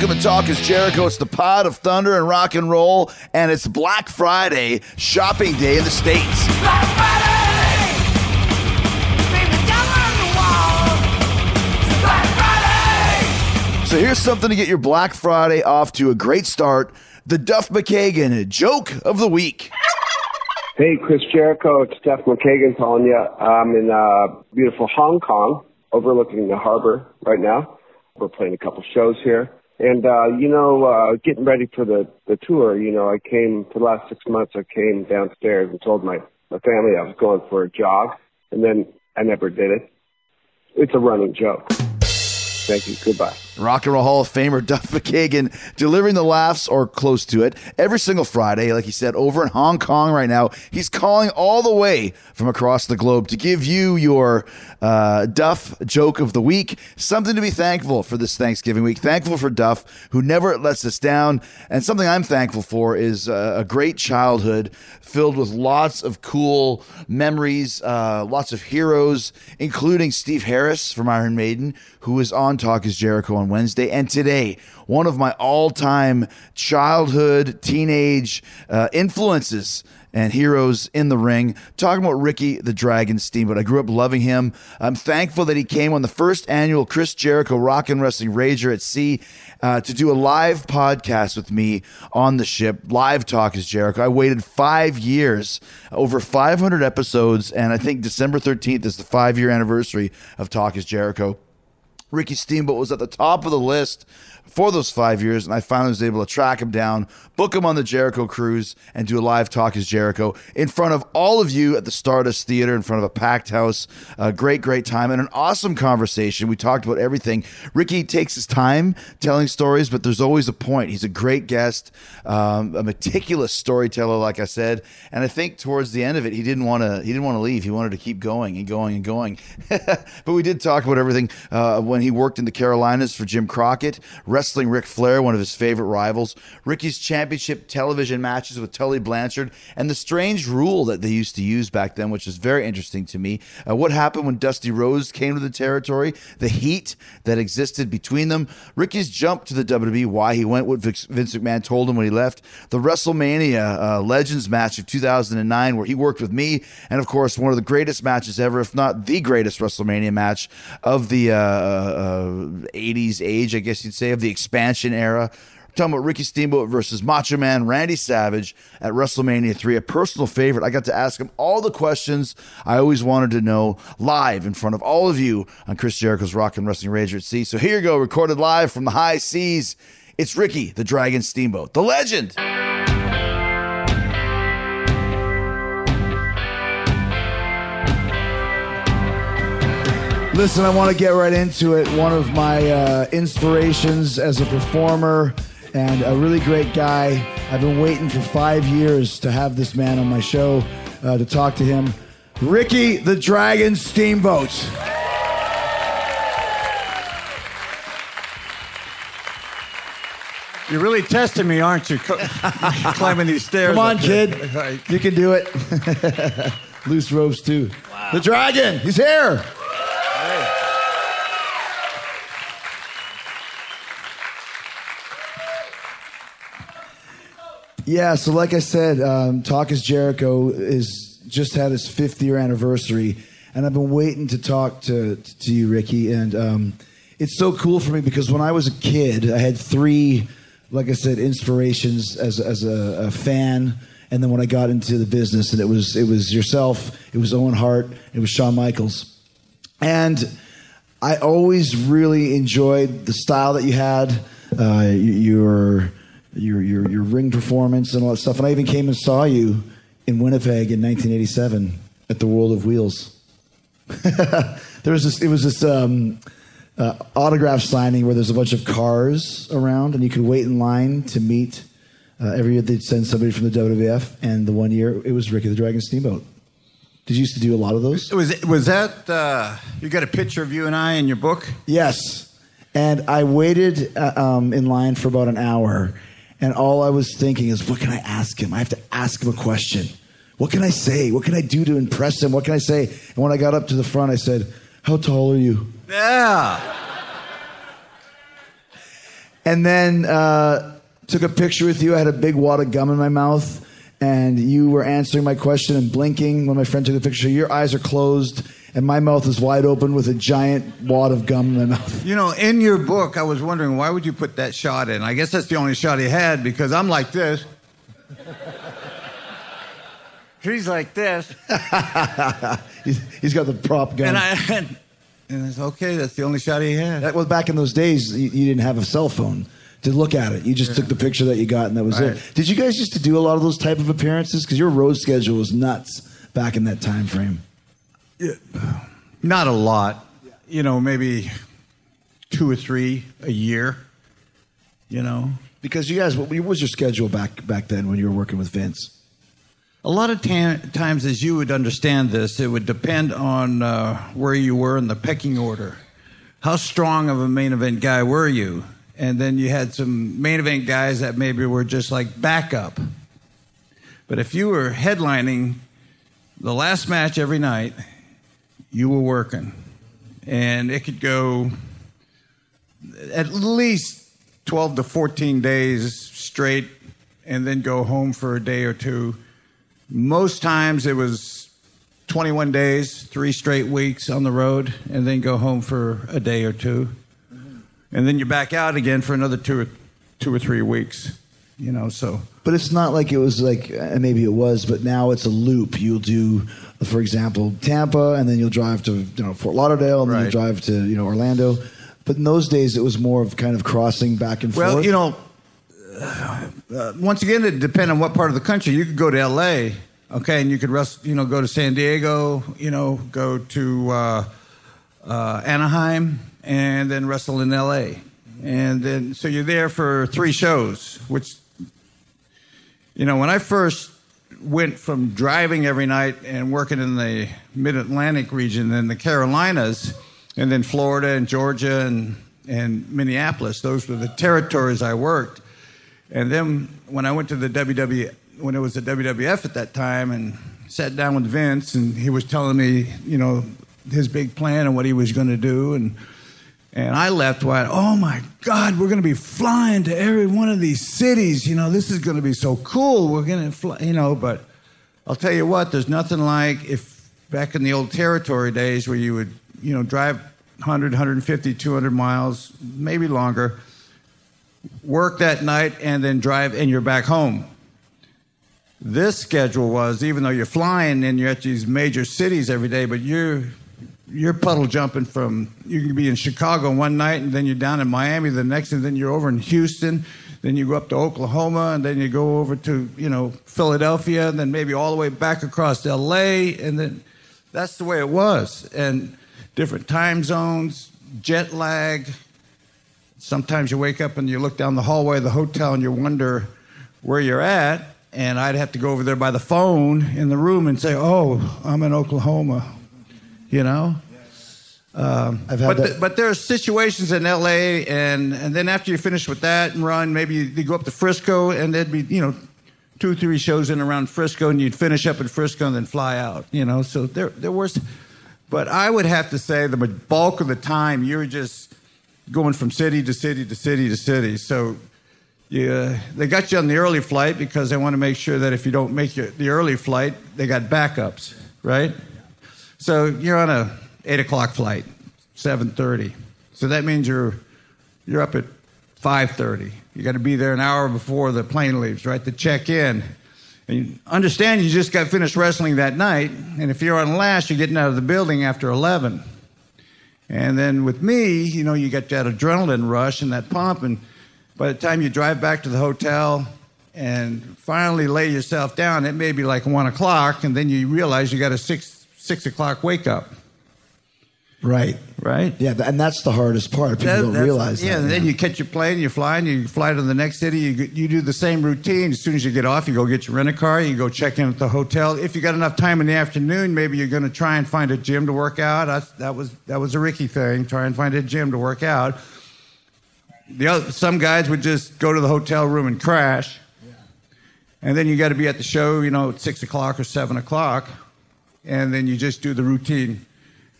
Welcome to Talk is Jericho. It's the pod of thunder and rock and roll, and it's Black Friday shopping day in the States. Black Friday. Bring the devil on the wall. It's Black Friday. So here's something to get your Black Friday off to a great start the Duff McKagan joke of the week. Hey, Chris Jericho. It's Duff McKagan calling you. I'm in uh, beautiful Hong Kong, overlooking the harbor right now. We're playing a couple shows here. And, uh, you know, uh, getting ready for the, the tour, you know, I came, for the last six months, I came downstairs and told my, my family I was going for a jog. And then I never did it. It's a running joke. Thank you. Goodbye. Rock and Roll Hall of Famer Duff McKagan delivering the laughs or close to it every single Friday, like he said, over in Hong Kong right now. He's calling all the way from across the globe to give you your uh, Duff joke of the week. Something to be thankful for this Thanksgiving week. Thankful for Duff, who never lets us down. And something I'm thankful for is uh, a great childhood filled with lots of cool memories, uh, lots of heroes, including Steve Harris from Iron Maiden, who is on Talk is Jericho on Wednesday. And today, one of my all time childhood, teenage uh, influences and heroes in the ring. Talking about Ricky the Dragon Steamboat. I grew up loving him. I'm thankful that he came on the first annual Chris Jericho Rock and Wrestling Rager at Sea uh, to do a live podcast with me on the ship. Live Talk is Jericho. I waited five years, over 500 episodes, and I think December 13th is the five year anniversary of Talk is Jericho. Ricky Steamboat was at the top of the list for those five years, and I finally was able to track him down, book him on the Jericho cruise, and do a live Talk is Jericho in front of all of you at the Stardust Theater, in front of a packed house. A great, great time and an awesome conversation. We talked about everything. Ricky takes his time telling stories, but there's always a point. He's a great guest, um, a meticulous storyteller, like I said, and I think towards the end of it, he didn't want to. He didn't want to leave. He wanted to keep going and going and going. but we did talk about everything uh, when he worked in the Carolinas for Jim Crockett, wrestling Ric Flair, one of his favorite rivals, Ricky's championship television matches with Tully Blanchard, and the strange rule that they used to use back then, which is very interesting to me. Uh, what happened when Dusty Rhodes came to the territory, the heat that existed between them, Ricky's jump to the WWE, why he went, what Vince McMahon told him when he left, the WrestleMania uh, Legends match of 2009, where he worked with me, and of course, one of the greatest matches ever, if not the greatest WrestleMania match of the uh, uh, 80s age, I guess you'd say, of the expansion era. We're talking about Ricky Steamboat versus Macho Man Randy Savage at WrestleMania 3, a personal favorite. I got to ask him all the questions I always wanted to know live in front of all of you on Chris Jericho's Rock and Wrestling Rager at Sea. So here you go, recorded live from the high seas. It's Ricky, the Dragon Steamboat, the legend. Listen, I want to get right into it. One of my uh, inspirations as a performer and a really great guy. I've been waiting for five years to have this man on my show uh, to talk to him. Ricky the Dragon Steamboat. You're really testing me, aren't you? Climbing these stairs. Come on, kid. You can do it. Loose ropes too. The dragon. He's here. Yeah, so like I said, um, Talk is Jericho is just had its fifth year anniversary, and I've been waiting to talk to to you, Ricky. And um, it's so cool for me because when I was a kid, I had three, like I said, inspirations as as a, a fan. And then when I got into the business, and it was it was yourself, it was Owen Hart, it was Shawn Michaels, and I always really enjoyed the style that you had, uh, your, your your your ring performance and all that stuff. And I even came and saw you in Winnipeg in 1987 at the World of Wheels. there was this. It was this um, uh, autograph signing where there's a bunch of cars around, and you could wait in line to meet. Uh, every year they'd send somebody from the WWF, and the one year it was Ricky the Dragon Steamboat. Did you used to do a lot of those? Was was that? Uh, you got a picture of you and I in your book? Yes. And I waited uh, um, in line for about an hour. And all I was thinking is, what can I ask him? I have to ask him a question. What can I say? What can I do to impress him? What can I say? And when I got up to the front, I said, How tall are you? Yeah. And then uh, took a picture with you. I had a big wad of gum in my mouth. And you were answering my question and blinking when my friend took the picture. Your eyes are closed, and my mouth is wide open with a giant wad of gum in my mouth. You know, in your book, I was wondering why would you put that shot in? I guess that's the only shot he had because I'm like this. He's like this, He's, he's got the prop gun. and I and, and it's okay. That's the only shot he had. That was back in those days. You, you didn't have a cell phone to look at it. You just took the picture that you got, and that was Right. it. Did you guys used to do a lot of those type of appearances? Because your road schedule was nuts back in that time frame. Not a lot. You know, maybe two or three a year. You know, Because you guys, what was your schedule back back then when you were working with Vince? a lot of ta- times, as you would understand this, it would depend on uh, where you were in the pecking order. How strong of a main event guy were you? And then you had some main event guys that maybe were just like backup. But if you were headlining the last match every night, you were working. And it could go at least 12 to 14 days straight and then go home for a day or two. Most times it was 21 days, three straight weeks on the road, and then go home for a day or two. And then you're back out again for another two or, two or three weeks. You know, so But it's not like it was like uh, maybe it was, but now it's a loop. You'll do, for example, Tampa, and then you'll drive to you know Fort Lauderdale, and then Right. you drive to you know Orlando. But in those days, it was more of kind of crossing back and Well, forth. Well, you know, uh, once again, it depends on what part of the country. You could go to L.A., okay, and you could rest, you know, go to San Diego, you know, go to uh, uh, Anaheim, and then wrestle in L.A. And then, so you're there for three shows, which, you know, when I first went from driving every night and working in the mid Atlantic region and the Carolinas, and then Florida and Georgia and, and Minneapolis, those were the territories I worked. And then when I went to the WW, when it was the WWF at that time, and sat down with Vince, and he was telling me, you know, his big plan and what he was going to do, and and I left wide. Oh my God, we're going to be flying to every one of these cities. You know, this is going to be so cool. We're going to fly. You know, but I'll tell you what, there's nothing like if back in the old territory days where you would, you know, drive 100, 150, 200 miles, maybe longer, work that night, and then drive, and you're back home. This schedule was, even though you're flying and you're at these major cities every day, but you're you're puddle jumping from you can be in Chicago one night and then you're down in Miami the next and then you're over in Houston then you go up to Oklahoma and then you go over to you know Philadelphia and then maybe all the way back across to LA and then that's the way it was. And different time zones jet lag. Sometimes you wake up and you look down the hallway of the hotel and you wonder where you're at and I'd have to go over there by the phone in the room and say oh I'm in Oklahoma you know Um, I've had but, that- the- but there are situations in LA, and, and then after you finish with that and run, maybe you, you go up to Frisco, and there'd be, you know, two, three shows in around Frisco, and you'd finish up in Frisco and then fly out, you know. So there, there was, but I would have to say the bulk of the time you're just going from city to city to city to city. So you, they got you on the early flight because they want to make sure that if you don't make your, the early flight, they got backups, right? So you're on a eight o'clock flight, seven thirty. So that means you're you're up at five thirty. You got to be there an hour before the plane leaves, right? To check in. And you understand you just got finished wrestling that night, and if you're on last, you're getting out of the building after eleven. And then with me, you know, you get that adrenaline rush and that pump, and by the time you drive back to the hotel and finally lay yourself down, it may be like one o'clock, and then you realize you got a six six o'clock wake up, Right. right? Yeah, and that's the hardest part. People That- don't that's- realize yeah, that. and then you catch your plane, you fly, and you fly to the next city. You, you do the same routine. As soon as you get off, you go get your rent a car. You go check in at the hotel. If you got enough time in the afternoon, maybe you're going to try and find a gym to work out. That's, that was that was a Ricky thing. Try and find a gym to work out. The other, some guys would just go to the hotel room and crash, and then you got to be at the show, you know, at six o'clock or seven o'clock, and then you just do the routine,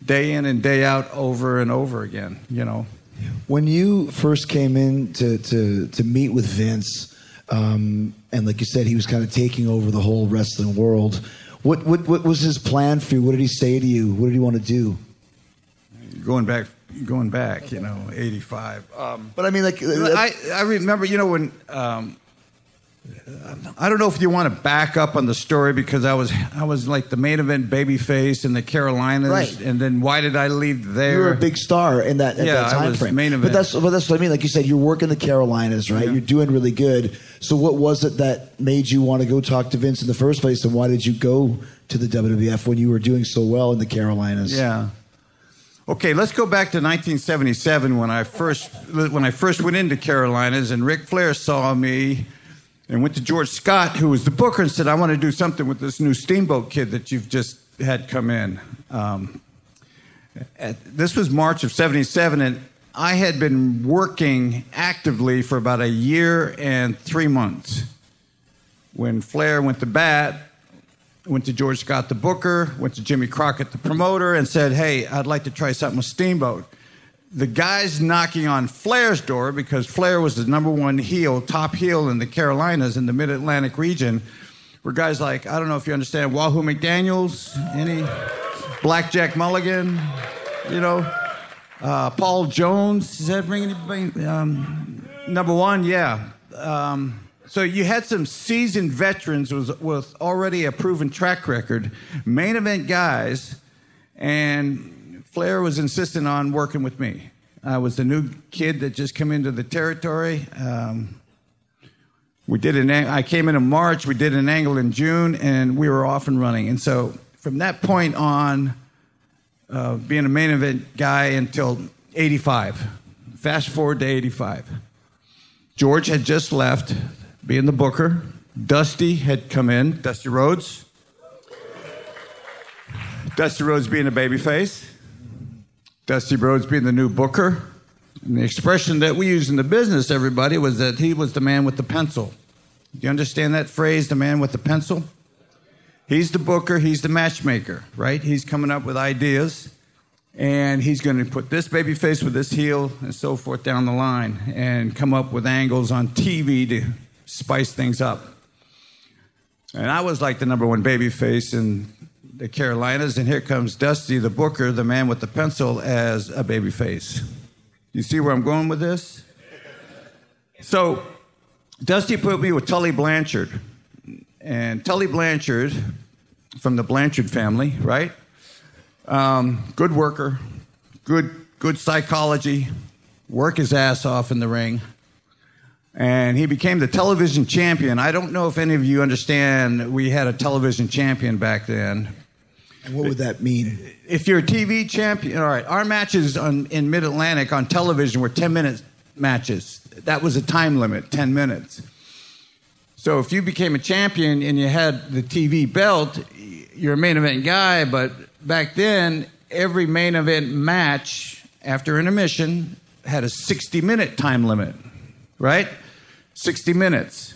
day in and day out, over and over again. You know. When you first came in to, to, to meet with Vince, um, and like you said, he was kind of taking over the whole wrestling world. What, what, what was his plan for you? What did he say to you? What did he want to do? going back going back you know 85 um, But I mean, like, I, I remember you know when um, I don't know if you want to back up on the story because I was I was like the main event babyface in the Carolinas Right. and then why did I leave there you were a big star in that, at Yeah, that I time was frame. main But event. that's but that's what I mean. Like you said, you're working the Carolinas, right? Yeah. You're doing really good. So what was it that made you want to go talk to Vince in the first place, and why did you go to the WWF when you were doing so well in the Carolinas? Yeah. Okay, let's go back to 1977 when I first when I first went into Carolinas and Ric Flair saw me and went to George Scott, who was the booker, and said, "I want to do something with this new Steamboat kid that you've just had come in." Um, at, this was March of '77, and I had been working actively for about a year and three months. When Flair went to bat, went to George Scott, the booker, went to Jimmy Crockett, the promoter, and said, Hey, I'd like to try something with Steamboat. The guys knocking on Flair's door, because Flair was the number one heel, top heel in the Carolinas in the mid Atlantic region, were guys like, I don't know if you understand, Wahoo McDaniels, any Blackjack Mulligan, you know, uh, Paul Jones. Does that ring anybody? Um, number one, yeah. Um, so you had some seasoned veterans with, with already a proven track record, main event guys, and Flair was insistent on working with me. I was the new kid that just came into the territory. Um, we did an. I came in in March. We did an angle in June, and we were off and running. And so from that point on, uh, being a main event guy until '85. Fast forward to '85. George had just left, being the booker. Dusty had come in. Dusty Rhodes. Dusty Rhodes being a babyface. Dusty Rhodes being the new booker. And the expression that we use in the business, everybody, was that he was the man with the pencil. Do you understand that phrase, the man with the pencil? He's the booker, he's the matchmaker, right? He's coming up with ideas, and he's going to put this baby face with this heel and so forth down the line and come up with angles on TV to spice things up. And I was like the number one baby face in the Carolinas, and here comes Dusty, the booker, the man with the pencil, as a baby face. You see where I'm going with this? So, Dusty put me with Tully Blanchard. And Tully Blanchard, from the Blanchard family, right? Um, good worker, good, good psychology, work his ass off in the ring. And he became the television champion. I don't know if any of you understand, we had a television champion back then. And what would that mean? If you're a TV champion, all right, our matches on, in Mid Atlantic on television were 10 minute matches. That was a time limit, 10 minutes. So if you became a champion and you had the TV belt, you're a main event guy, but back then every main event match after intermission had a 60 minute time limit, right? 60 minutes.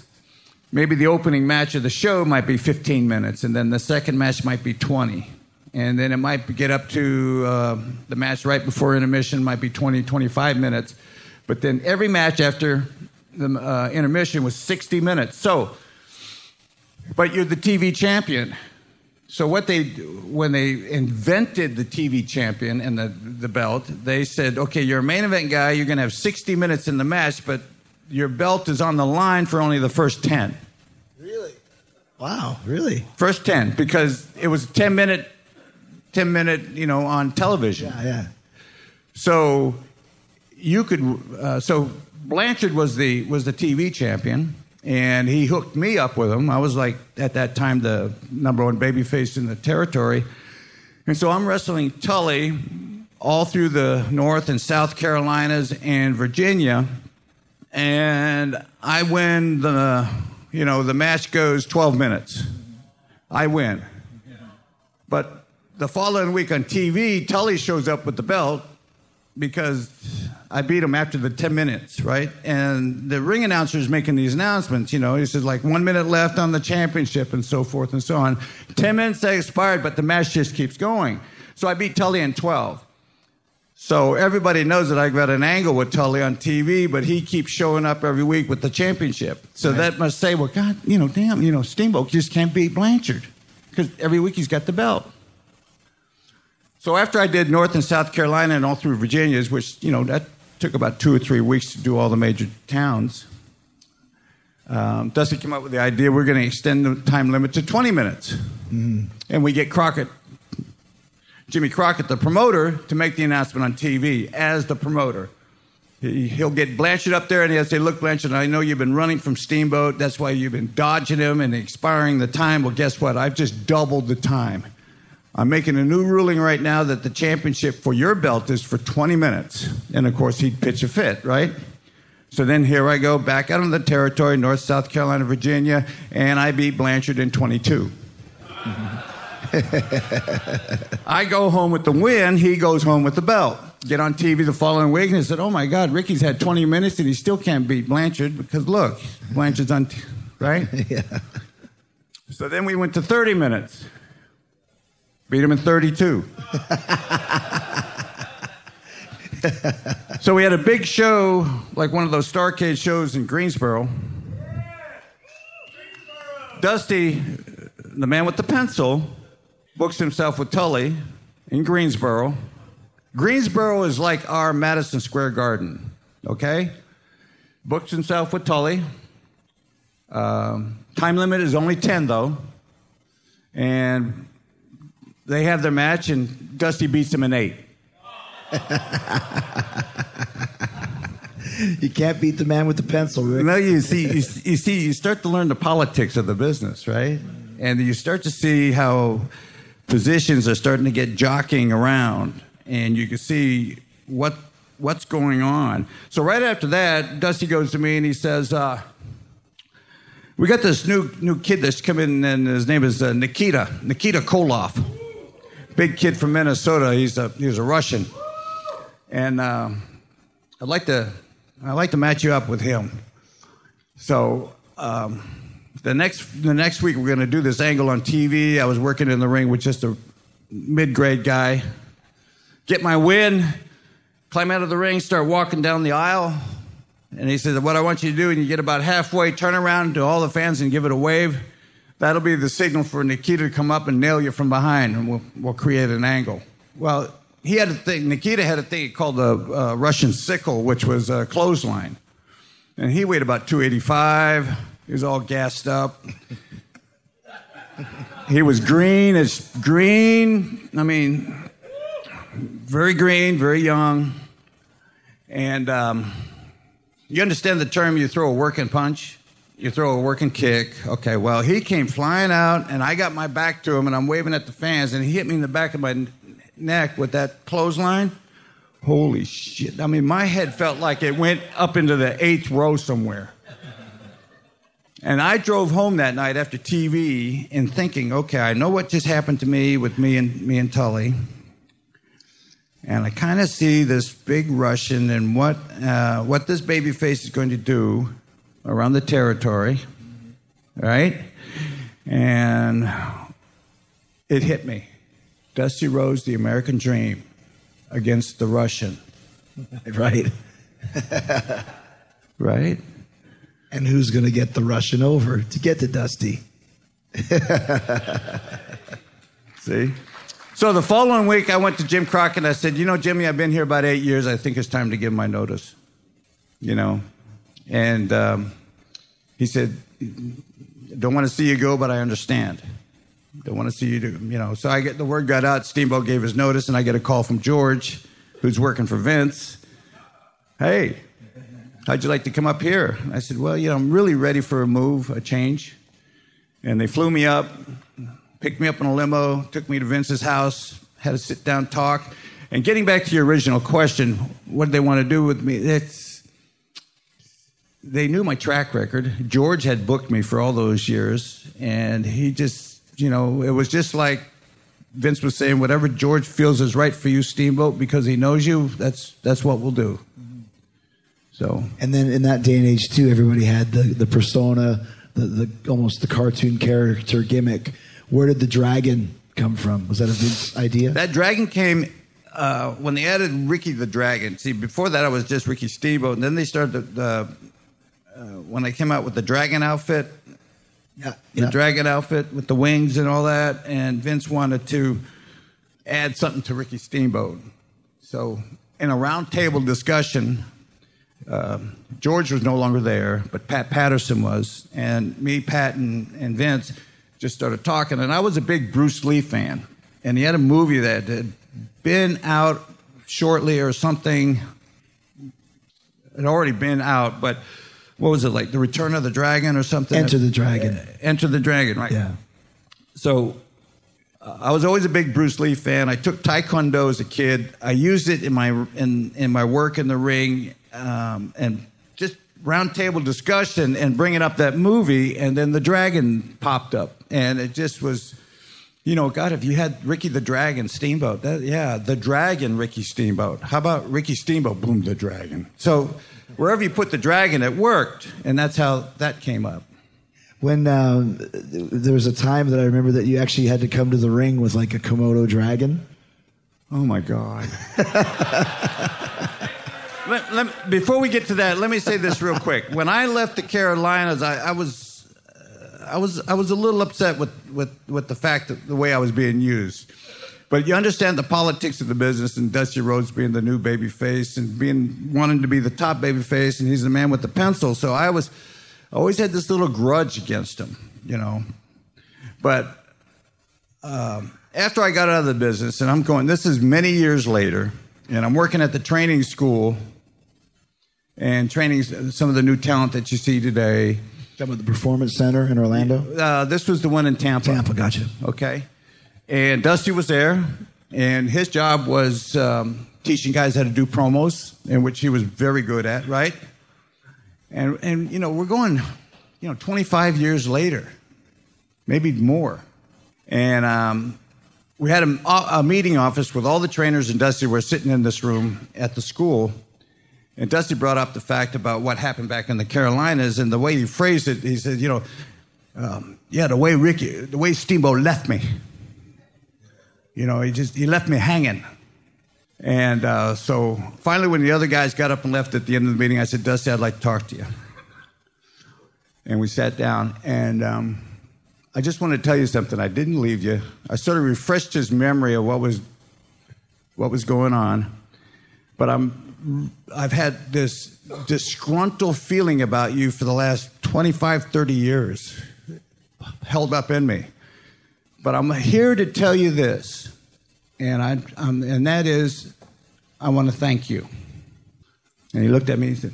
Maybe the opening match of the show might be 15 minutes, and then the second match might be 20. And then it might get up to uh, the match right before intermission, might be 20, 25 minutes. But then every match after the uh, intermission was 60 minutes. So, but you're the TV champion. So what they when they invented the TV champion and the the belt, they said, okay, you're a main event guy. You're going to have 60 minutes in the match, but your belt is on the line for only the first 10. Wow, really? First 10 because it was 10 minute 10 minute, you know, on television. Yeah, yeah. So you could. Uh, so Blanchard was the was the TV champion, and he hooked me up with him. I was like at that time the number one babyface in the territory, and so I'm wrestling Tully all through the North and South Carolinas and Virginia, and I win the. You know, the match goes 12 minutes. I win. But the following week on TV, Tully shows up with the belt because I beat him after the 10 minutes, right? And the ring announcer is making these announcements, you know, he says like one minute left on the championship and so forth and so on. 10 minutes expired, but the match just keeps going. So I beat Tully in 12. So everybody knows that I got an angle with Tully on TV, but he keeps showing up every week with the championship. So that must say, well, God, you know, damn, you know, Steamboat just can't beat Blanchard because every week he's got the belt. So after I did North and South Carolina and all through Virginia, which you know that took about two or three weeks to do all the major towns, um, Dusty came up with the idea we're going to extend the time limit to 20 minutes, and we get Crockett, Jimmy Crockett, the promoter, to make the announcement on TV as the promoter. He, he'll get Blanchard up there and he'll say, Look, Blanchard, I know you've been running from Steamboat. That's why you've been dodging him and expiring the time. Well, guess what? I've just doubled the time. I'm making a new ruling right now that the championship for your belt is for 20 minutes. And of course, he'd pitch a fit, right? So then here I go back out on the territory, North, South Carolina, Virginia, and I beat Blanchard in 22. I go home with the win, he goes home with the belt. Get on TV the following week and he said, Oh my God, Ricky's had 20 minutes and he still can't beat Blanchard because look, Blanchard's on, t- right? Yeah. So then we went to 30 minutes. Beat him in 32. so we had a big show, like one of those Starcade shows in Greensboro. Dusty, the man with the pencil, books himself with Tully in Greensboro. Greensboro is like our Madison Square Garden, okay? Books himself with Tully. Um, time limit is only 10, though. And they have their match, and Dusty beats him in eight. You can't beat the man with the pencil, Rick. No, you see, you, you see, you start to learn the politics of the business, right? And you start to see how positions are starting to get jockeying around, and you can see what what's going on. So right after that, Dusty goes to me and he says, uh, "We got this new new kid that's come in, and his name is uh, Nikita Nikita Koloff, big kid from Minnesota. He's a he's a Russian, and uh, I'd like to I'd like to match you up with him." So um, the next the next week we're going to do this angle on TV. I was working in the ring with just a mid grade guy. Get my win, climb out of the ring, start walking down the aisle, and he says, "What I want you to do, and you get about halfway, turn around to all the fans and give it a wave. That'll be the signal for Nikita to come up and nail you from behind, and we'll we'll create an angle." Well, he had a thing. Nikita had a thing called the uh, Russian sickle, which was a clothesline. And he weighed about 285. He was all gassed up. he was green as green. I mean, very green, very young. And um, you understand the term you throw a working punch? You throw a working kick. Okay, well, he came flying out, and I got my back to him, and I'm waving at the fans, and he hit me in the back of my neck with that clothesline. Holy shit. I mean, my head felt like it went up into the eighth row somewhere. And I drove home that night after TV and thinking, okay, I know what just happened to me with me and me and Tully. And I kind of see this big Russian and what, uh, what this baby face is going to do around the territory, right? And it hit me. Dusty Rhodes, the American Dream, against the Russian, Right. right? And who's going to get the Russian over to get to Dusty? See? So the following week, I went to Jim Crockett and I said, You know, Jimmy, I've been here about eight years. I think it's time to give my notice. You know? And um, he said, Don't want to see you go, but I understand. Don't want to see you do, you know. So I get the word got out. Steamboat gave his notice, and I get a call from George, who's working for Vince. Hey, how'd you like to come up here? I said, Well, you know, I'm really ready for a move, a change. And they flew me up, picked me up in a limo, took me to Vince's house, had a sit down talk. And getting back to your original question, what did they want to do with me? It's they knew my track record. George had booked me for all those years, and he just, you know, it was just like Vince was saying, whatever George feels is right for you, Steamboat, because he knows you. That's that's what we'll do. So And then in that day and age too, everybody had the, the persona, the, the almost the cartoon character gimmick. Where did the dragon come from? Was that a Vince idea? That dragon came uh, when they added Ricky the Dragon. See, before that, I was just Ricky Steamboat, and then they started the, the uh, when they came out with the dragon outfit, yeah, the yeah. dragon outfit with the wings and all that, and Vince wanted to add something to Ricky Steamboat. So, in a roundtable discussion, um, George was no longer there, but Pat Patterson was, and me, Pat, and, and Vince just started talking. And I was a big Bruce Lee fan, and he had a movie that had been out shortly or something. It had already been out, but what was it like? The Return of the Dragon or something? Enter the Dragon. Uh, Enter the Dragon, right? Yeah. So uh, I was always a big Bruce Lee fan. I took Taekwondo as a kid. I used it in my in in my work in the ring, um, and just roundtable discussion and bringing up that movie, and then the dragon popped up, and it just was. You know, God, if you had Ricky the Dragon Steamboat, that yeah, the Dragon Ricky Steamboat. How about Ricky Steamboat? Boom, the Dragon. So wherever you put the dragon, it worked, and that's how that came up. When um, there was a time that I remember that you actually had to come to the ring with like a Komodo dragon. Oh my God. let, let- before we get to that, let me say this real quick. When I left the Carolinas, I, I was, uh, I was, I was a little upset with, with, with the fact that the way I was being used. But you understand the politics of the business, and Dusty Rhodes being the new baby face and being wanting to be the top baby face, and he's the man with the pencil. So I was, I always had this little grudge against him, you know. But um, after I got out of the business, and I'm going, this is many years later, and I'm working at the training school and training some of the new talent that you see today. Talking about the Performance Center in Orlando. Uh, this was the one in Tampa. Tampa, gotcha. Okay. And Dusty was there, and his job was um, teaching guys how to do promos, in which he was very good at, right? And, and you know, we're going, you know, 25 years later, maybe more. And um, we had a, a meeting office with all the trainers, and Dusty were sitting in this room at the school. And Dusty brought up the fact about what happened back in the Carolinas, and the way he phrased it, he said, you know, um, yeah, the way Ricky, the way Steamboat left me. You know, he just he left me hanging. And uh, so finally, when the other guys got up and left at the end of the meeting, I said, Dusty, I'd like to talk to you. And we sat down, and um, I just want to tell you something. I didn't leave you. I sort of refreshed his memory of what was what was going on, but I'm I've had this disgruntled feeling about you for the last 25, 30 years, held up in me. But I'm here to tell you this, and I, um, and that is, I want to thank you. And he looked at me and said,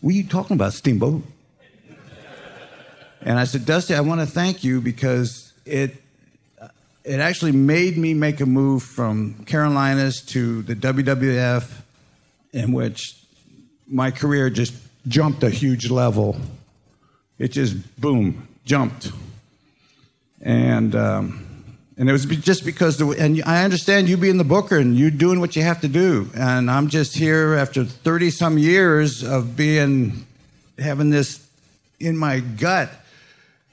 "What are you talking about, Steamboat?" And I said, "Dusty, I want to thank you because it." It actually made me make a move from Carolinas to the WWF, in which my career just jumped a huge level. It just boom, jumped. And um, And it was just because, the, and I understand you being the booker and you doing what you have to do. And I'm just here after 30 some years of being, having this in my gut.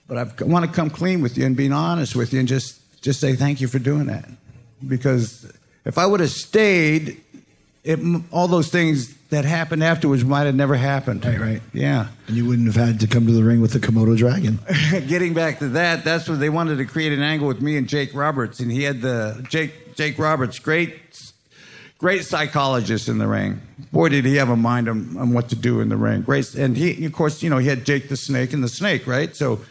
But I want to come clean with you and being honest with you and just, just say thank you for doing that. Because if I would have stayed, it, all those things that happened afterwards might have never happened. Right, right. Yeah. And you wouldn't have had to come to the ring with the Komodo dragon. Getting back to that, that's what they wanted to create an angle with me and Jake Roberts, and he had the Jake Jake Roberts, great great psychologist in the ring. Boy, did he have a mind on, on what to do in the ring. Great, and he of course you know he had Jake the Snake and the Snake, right? So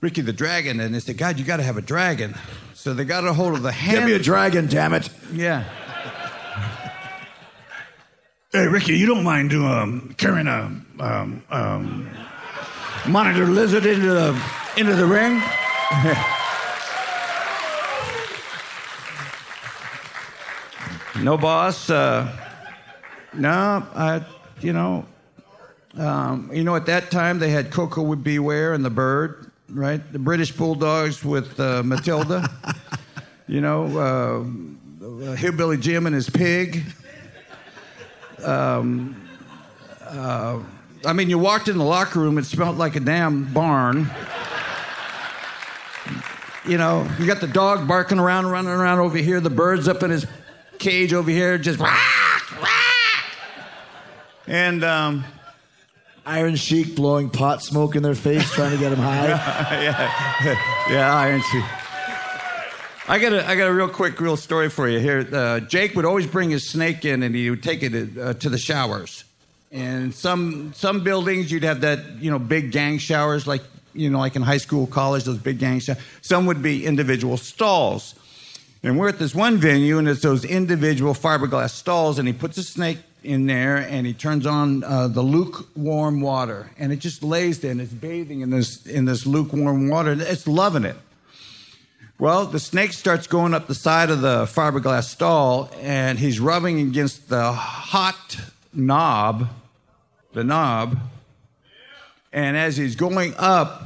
Ricky the Dragon, and they said, God, you got to have a dragon. So they got a hold of the hand. Give me a dragon, damn it. yeah. Hey, Ricky, you don't mind doing, um, carrying a um, um, monitor lizard into the into the ring? No boss. Uh, no, I, you know, um, you know, at that time they had Koko with B. Ware and the Bird, right? The British Bulldogs with uh, Matilda. you know, uh, Hillbilly Jim and his pig. Um, uh, I mean, you walked in the locker room, it smelled like a damn barn. You know, you got the dog barking around, running around over here, the bird's up in his cage over here, just and um, Iron Sheik blowing pot smoke in their face, trying to get them high. yeah, yeah, Iron Sheik. I got a, I got a real quick, real story for you here. Uh, Jake would always bring his snake in, and he would take it uh, to the showers. And some some buildings, you'd have that, you know, big gang showers, like you know, like in high school, college, those big gang showers. Some would be individual stalls. And we're at this one venue, and it's those individual fiberglass stalls, and he puts a snake in there, and he turns on uh, the lukewarm water, and it just lays there, and it's bathing in this in this lukewarm water, it's loving it. Well, the snake starts going up the side of the fiberglass stall, and he's rubbing against the hot knob, the knob, and as he's going up,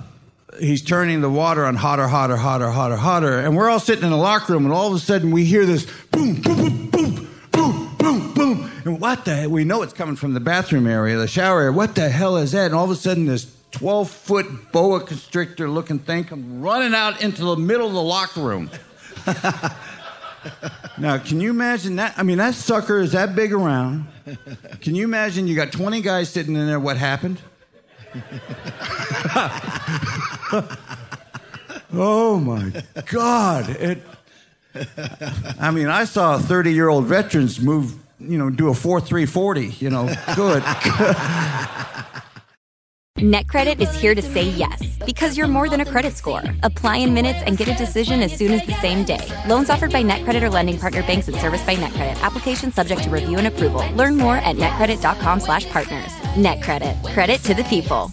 he's turning the water on hotter, hotter, hotter, hotter, hotter. And we're all sitting in the locker room, and all of a sudden we hear this boom, boom, boom, boom, boom, boom, boom. And what the? We know it's coming from the bathroom area, the shower area. What the hell is that? And all of a sudden, this 12 foot boa constrictor looking thing comes running out into the middle of the locker room. now, can you imagine that? I mean, that sucker is that big around. Can you imagine you got 20 guys sitting in there? What happened? oh my God! It. I mean, I saw 30 year old veterans move, you know, do a 4 3 40, you know, good. NetCredit is here to say yes because you're more than a credit score. Apply in minutes and get a decision as soon as the same day. Loans offered by NetCredit or lending partner banks and serviced by NetCredit. Application subject to review and approval. Learn more at netcredit.com/partners. NetCredit. Credit to the people.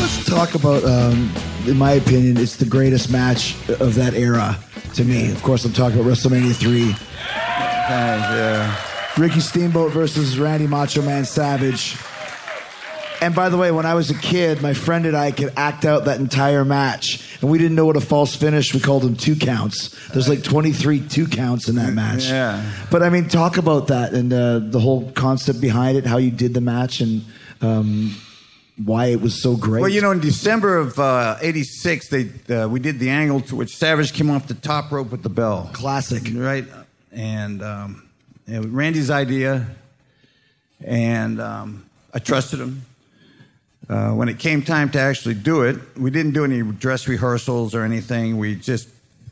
Let's talk about, um, in my opinion, it's the greatest match of that era to me. Of course, I'm talking about WrestleMania 3. yeah. Ricky Steamboat versus Randy Macho Man Savage. And by the way, when I was a kid, my friend and I could act out that entire match. And we didn't know what a false finish. We called them two counts. There's like 23 two counts in that match. Yeah. But I mean, talk about that and uh, the whole concept behind it, how you did the match, and um, why it was so great. Well, you know, in December of uh, '86, they uh, we did the angle to which Savage came off the top rope with the bell. Classic. right? And um, it was Randy's idea, and um, I trusted him. Uh, when it came time to actually do it, we didn't do any dress rehearsals or anything. We just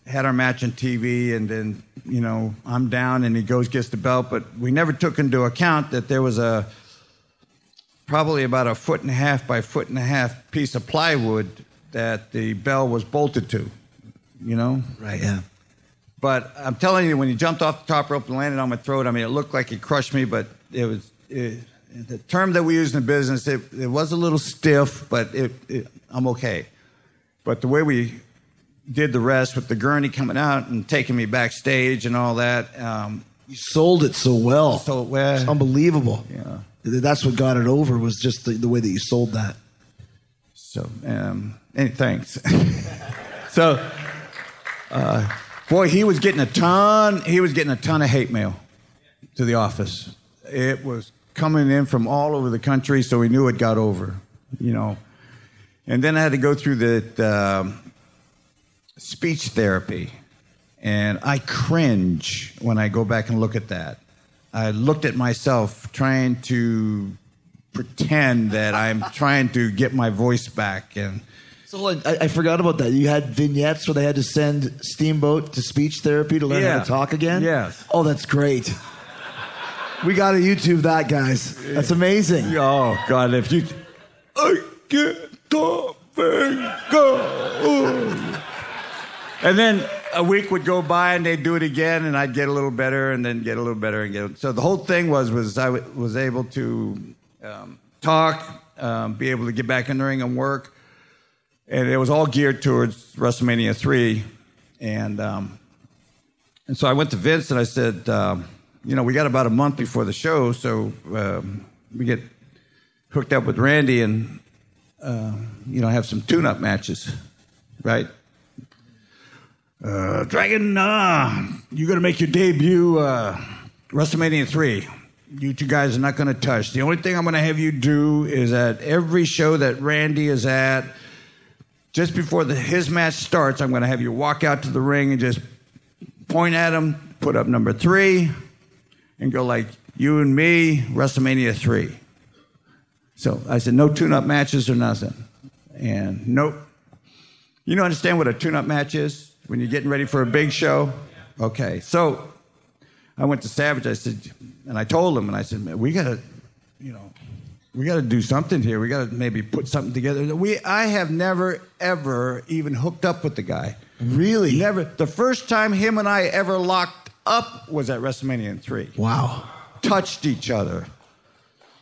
had our match on TV, and then you know I'm down, and he goes gets the belt, but we never took into account that there was a probably about a foot and a half by foot and a half piece of plywood that the bell was bolted to. You know, right? Yeah. But I'm telling you, when he jumped off the top rope and landed on my throat, I mean, it looked like he crushed me, but it was it, the term that we use in the business. It, it was a little stiff, but it, it, I'm okay. But the way we did the rest with the gurney coming out and taking me backstage and all that, um, You sold it so well. So well. It's unbelievable. Yeah. That's what got it over was just the, the way that you sold that. So, um, and thanks. so, uh, boy, he was getting a ton. He was getting a ton of hate mail to the office. It was coming in from all over the country, so we knew it got over. You know, and then I had to go through the um, speech therapy, and I cringe when I go back and look at that. I looked at myself trying to pretend that I'm trying to get my voice back and. So I, I forgot about that. You had vignettes where they had to send Steamboat to speech therapy to learn how to talk again. Yes. Oh, that's great. We got to YouTube that, guys. That's amazing. Oh God! If you, I get and go. And then a week would go by, and they'd do it again, and I'd get a little better, and then get a little better, and get. So the whole thing was was I w- was able to um, talk, um, be able to get back in the ring and work, and it was all geared towards WrestleMania three, and um, and so I went to Vince and I said, um, you know, we got about a month before the show, so um, we get hooked up with Randy and, uh, you know, have some tune up matches, right? Uh, Dragon, uh, you're to make your debut uh, WrestleMania 3. You two guys are not to touch. The only thing I'm to have you do is at every show that Randy is at, just before the, his match starts, I'm going to have you walk out to the ring and just point at him, put up number three, and go like, you and me, WrestleMania 3. So I said, no tune up matches or nothing. And nope. You don't understand what a tune up match is when you're getting ready for a big show? Okay. So I went to Savage. I said, and I told him, and I said, "Man, we got to, you know, we got to do something here. We got to maybe put something together. We, I have never, ever even hooked up with the guy. Really? Never. The first time him and I ever locked up was at WrestleMania 3 Wow. touched each other.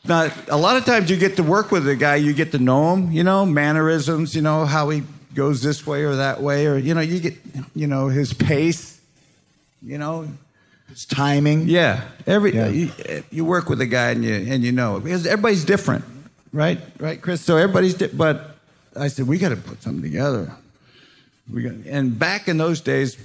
Now, a lot of times you get to work with a guy, you get to know him, you know, mannerisms, you know, how he goes this way or that way, or, you know, you get, you know, his pace, you know. It's timing. Yeah. Every, Yeah. You, you work with a guy and you, and you know because everybody's different, right? Right, Chris? So everybody's different. But I said, we got to put something together. We got, and back in those days,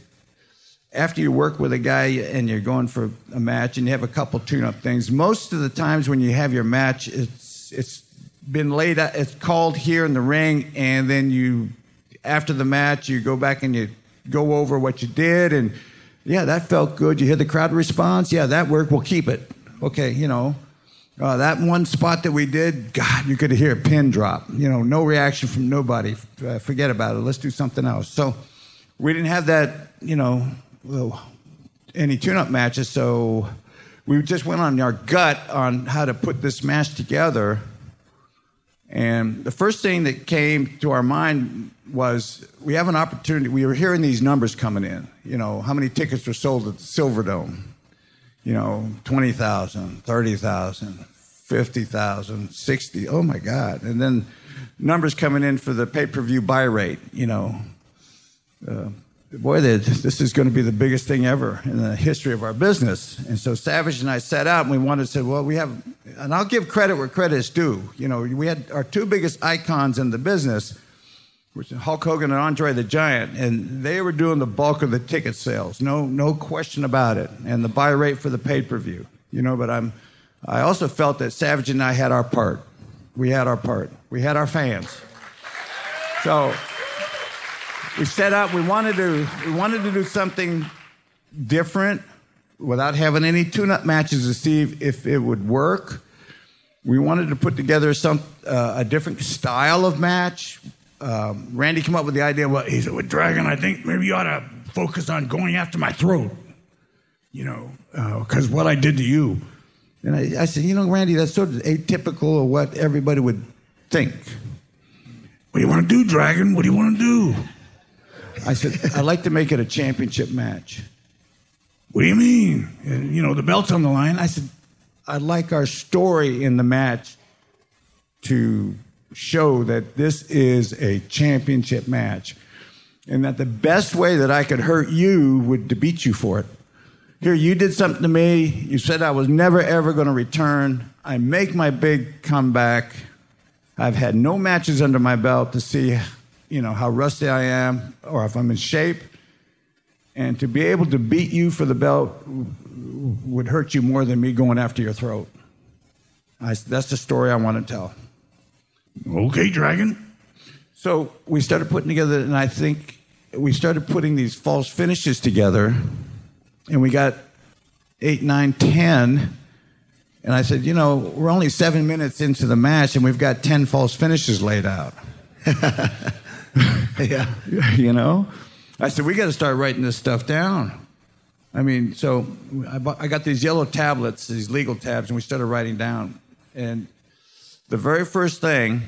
after you work with a guy and you're going for a match and you have a couple tune-up things, most of the times when you have your match, it's it's been laid out, it's called here in the ring, and then you after the match you go back and you go over what you did, and yeah, that felt good. You hear the crowd response, yeah, that worked. We'll keep it. Okay, you know. Uh, that one spot that we did, God, you could hear a pin drop. You know, no reaction from nobody. Uh, forget about it. Let's do something else. So we didn't have that, you know, any tune-up matches. So we just went on our gut on how to put this match together. And the first thing that came to our mind was we have an opportunity. We were hearing these numbers coming in. You know, how many tickets were sold at the Silverdome? You know, 20,000, 30,000, 50,000, 60. Oh my God. And then numbers coming in for the pay per view buy rate, you know. Uh, boy, this is going to be the biggest thing ever in the history of our business. And so Savage and I sat out and we wanted to say, well, we have, and I'll give credit where credit is due. You know, we had our two biggest icons in the business, which Hulk Hogan and Andre the Giant, and they were doing the bulk of the ticket sales. No, no question about it. And the buy rate for the pay per view. You know, but I'm, I also felt that Savage and I had our part. We had our part. We had our fans. So we set out. We wanted to. We wanted to do something different without having any tune-up matches to see if, it would work. We wanted to put together some uh, a different style of match. Um, Randy came up with the idea. Well, He said, with Dragon, I think maybe you ought to focus on going after my throat. You know, because what I did to you. and I, I said, you know, Randy, that's sort of atypical of what everybody would think. What do you want to do, Dragon? What do you want to do? I said, I'd like to make it a championship match. What do you mean? And, you know, the belt's on the line. I said, I'd like our story in the match to show that this is a championship match. And that the best way that I could hurt you would to beat you for it. Here, you did something to me. You said I was never, ever going to return. I make my big comeback. I've had no matches under my belt to see, you know, how rusty I am or if I'm in shape. And to be able to beat you for the belt would hurt you more than me going after your throat. I, that's the story I want to tell. Okay, Dragon. So we started putting together, and I think we started putting these false finishes together, and we got eight, nine, ten. And I said, you know, we're only seven minutes into the match, and we've got ten false finishes laid out. yeah. you know, I said we got to start writing this stuff down. I mean, so I, bought, I got these yellow tablets, these legal tabs, and we started writing down. And the very first thing,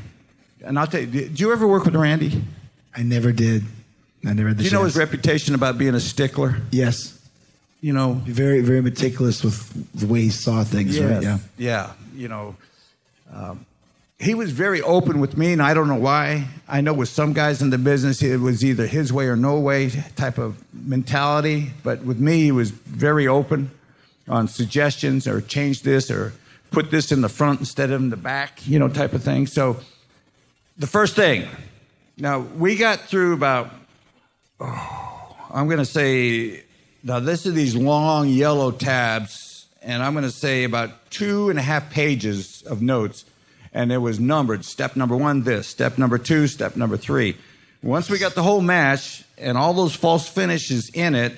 and I'll tell you, did you ever work with Randy? I never did. I never the Do you know chance. his reputation about being a stickler? Yes. You know, Very, very meticulous with the way he saw things, right? Yeah. Yeah. You know, um, he was very open with me, and I don't know why. I know with some guys in the business, it was either his way or no way type of mentality. But with me, he was very open on suggestions or change this or put this in the front instead of in the back, you know, type of thing. So the first thing, now we got through about, oh, I'm going to say, now this is these long yellow tabs, and I'm going to say about two and a half pages of notes, and it was numbered. Step number one, this. Step number two, step number three. Once we got the whole match and all those false finishes in it,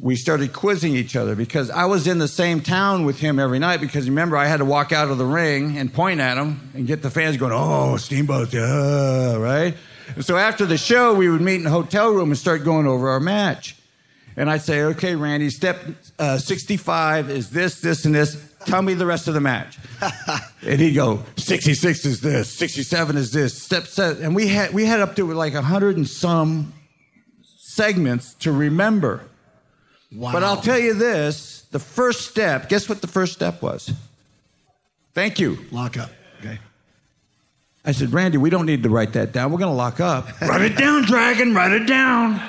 we started quizzing each other because I was in the same town with him every night because remember I had to walk out of the ring and point at him and get the fans going, oh, Steamboat, yeah, right? And so after the show, we would meet in a hotel room and start going over our match. And I'd say, okay, Randy, step uh, 65 is this, this, and this. Tell me the rest of the match. and he'd go, 66 is this, 67 is this, step set. And we had, we had up to like 100 and some segments to remember. Wow. But I'll tell you this the first step, guess what the first step was? Thank you. Lock up. Okay. I said, Randy, we don't need to write that down. We're going to lock up. Write it down, Dragon. Write it down.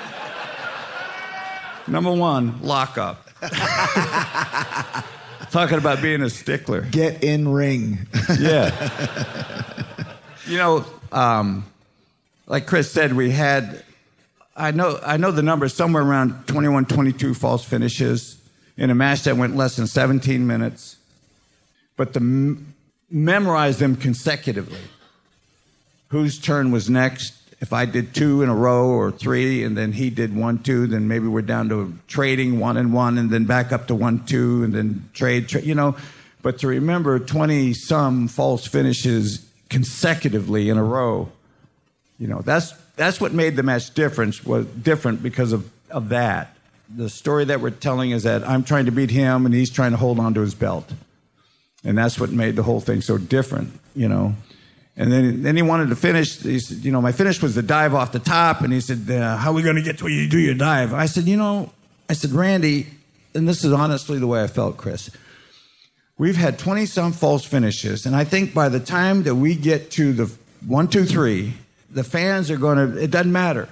Number one, lock up. Talking about being a stickler. Get in ring. Yeah. you know, um, like Chris said, we had, I know, I know the number somewhere around 21, 22 false finishes in a match that went less than 17 minutes. But to m- memorize them consecutively. Whose turn was next? If I did two in a row or three, and then he did one, two, then maybe we're down to trading one and one, and then back up to one, two, and then trade, tra- you know. But to remember 20 some false finishes consecutively in a row, you know, that's, that's what made the match different, was different because of, of that. The story that we're telling is that I'm trying to beat him, and he's trying to hold on to his belt. And that's what made the whole thing so different, you know. And then, then he wanted to finish. He said, you know, my finish was the dive off the top. And he said, uh, how are we going to get to where you do your dive? I said, you know, I said, Randy, and this is honestly the way I felt, Chris. We've had 20 some false finishes. And I think by the time that we get to the one, two, three, the fans are going to, it doesn't matter.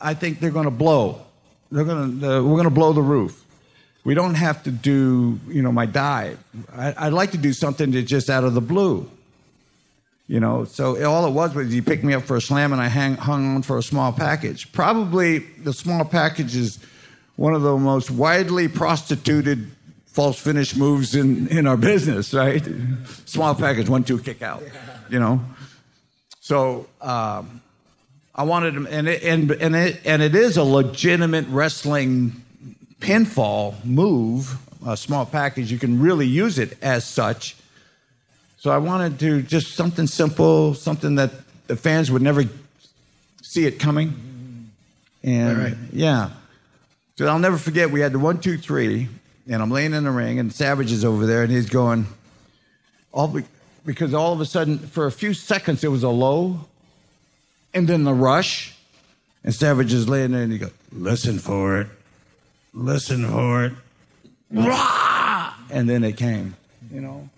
I think they're going to blow. They're going to, uh, we're going to blow the roof. We don't have to do, you know, my dive. I, I'd like to do something that's just out of the blue. You know, so all it was was he picked me up for a slam and I hang, hung on for a small package. Probably the small package is one of the most widely prostituted false finish moves in, in our business, right? Small package, one, two, kick out, you know? So um, I wanted him, and it, and, and, it, and it is a legitimate wrestling pinfall move, a small package. You can really use it as such. So I wanted to just something simple, something that the fans would never see it coming. And Right, yeah. So I'll never forget, we had the one, two, three, and I'm laying in the ring, and Savage is over there, and he's going, all be- because all of a sudden, for a few seconds, it was a low, and then the rush, and Savage is laying there, and he goes, listen for it, listen for it, mm-hmm. Rah! and then it came, you know.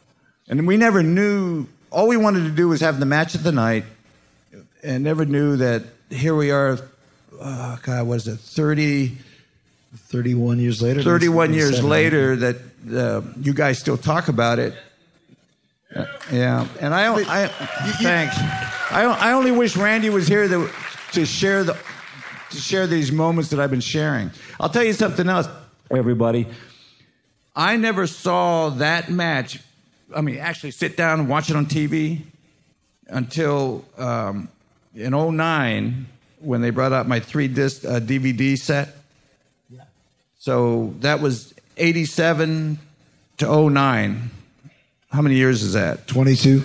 And we never knew. All we wanted to do was have the match of the night, and never knew that here we are. Uh, God, what is it? 30, 31 years later. 31 years later, that uh, you guys still talk about it. Yeah, and I, I thanks. I, I only wish Randy was here to, to share the to share these moments that I've been sharing. I'll tell you something else, everybody. I never saw that match. I mean, actually sit down and watch it on TV until um, in 09 when they brought out my three disc uh, DVD set. So that was 87 to 09. How many years is that? 22.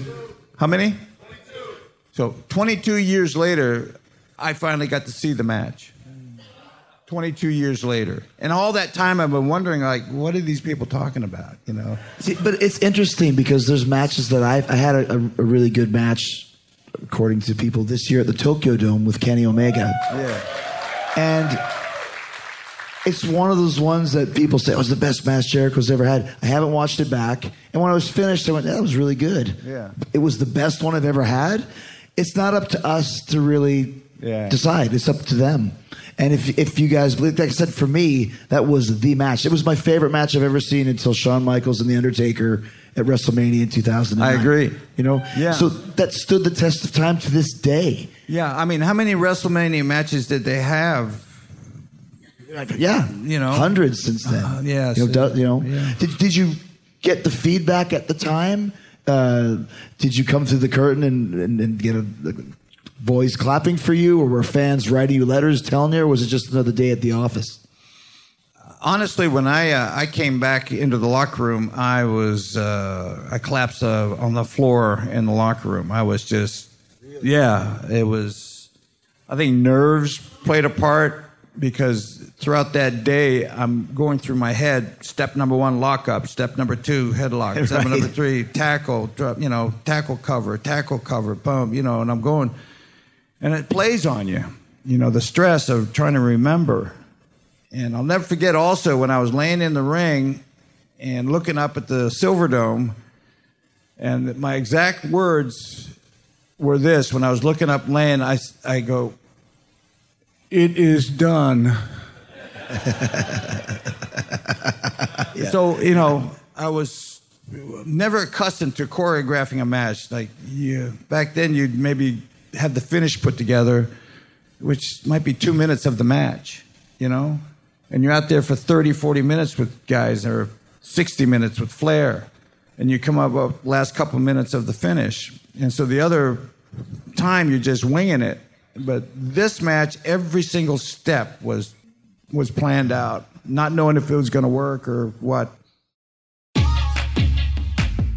How many? 22. So 22 years later, I finally got to see the match. 22 years later. And all that time I've been wondering, like, what are these people talking about? You know? See, but it's interesting because there's matches that I've, I had a, a, really good match, according to people, this year at the Tokyo Dome with Kenny Omega. Yeah. And it's one of those ones that people say, oh, it was the best match Jericho's ever had. I haven't watched it back. And when I was finished, I went, that was really good. Yeah. It was the best one I've ever had. It's not up to us to really Yeah. decide. It's up to them. And if, if you guys believe, like I said, for me, that was the match. It was my favorite match I've ever seen until Shawn Michaels and The Undertaker at WrestleMania in 2009. I agree. You know? Yeah. So that stood the test of time to this day. Yeah. I mean, how many WrestleMania matches did they have? Yeah, You know? hundreds since then. Uh, yeah, you know, do- you know. yeah. Did did you get the feedback at the time? Uh, did you come through the curtain and, and, and get a boys clapping for you, or were fans writing you letters telling you, or was it just another day at the office? Honestly, when I uh, I came back into the locker room, I was uh, I collapsed uh, on the floor in the locker room. I was just yeah, it was. I think nerves played a part because throughout that day, I'm going through my head. Step number one, lock up. Step number two, headlock. Step number three, tackle. You know, tackle cover, tackle cover, boom. You know, and I'm going, and it plays on you. You know, the stress of trying to remember. And I'll never forget also when I was laying in the ring and looking up at the Silverdome, and my exact words were this when I was looking up laying, I, I go, It is done. So, you know, I was never accustomed to choreographing a match. Like, yeah, back then you'd maybe have the finish put together, which might be two minutes of the match, you know? And you're out there for 30, 40 minutes with guys or 60 minutes with Flair. And you come up with last couple minutes of the finish. And so the other time you're just winging it. But this match, every single step was was planned out, not knowing if it was going to work or what.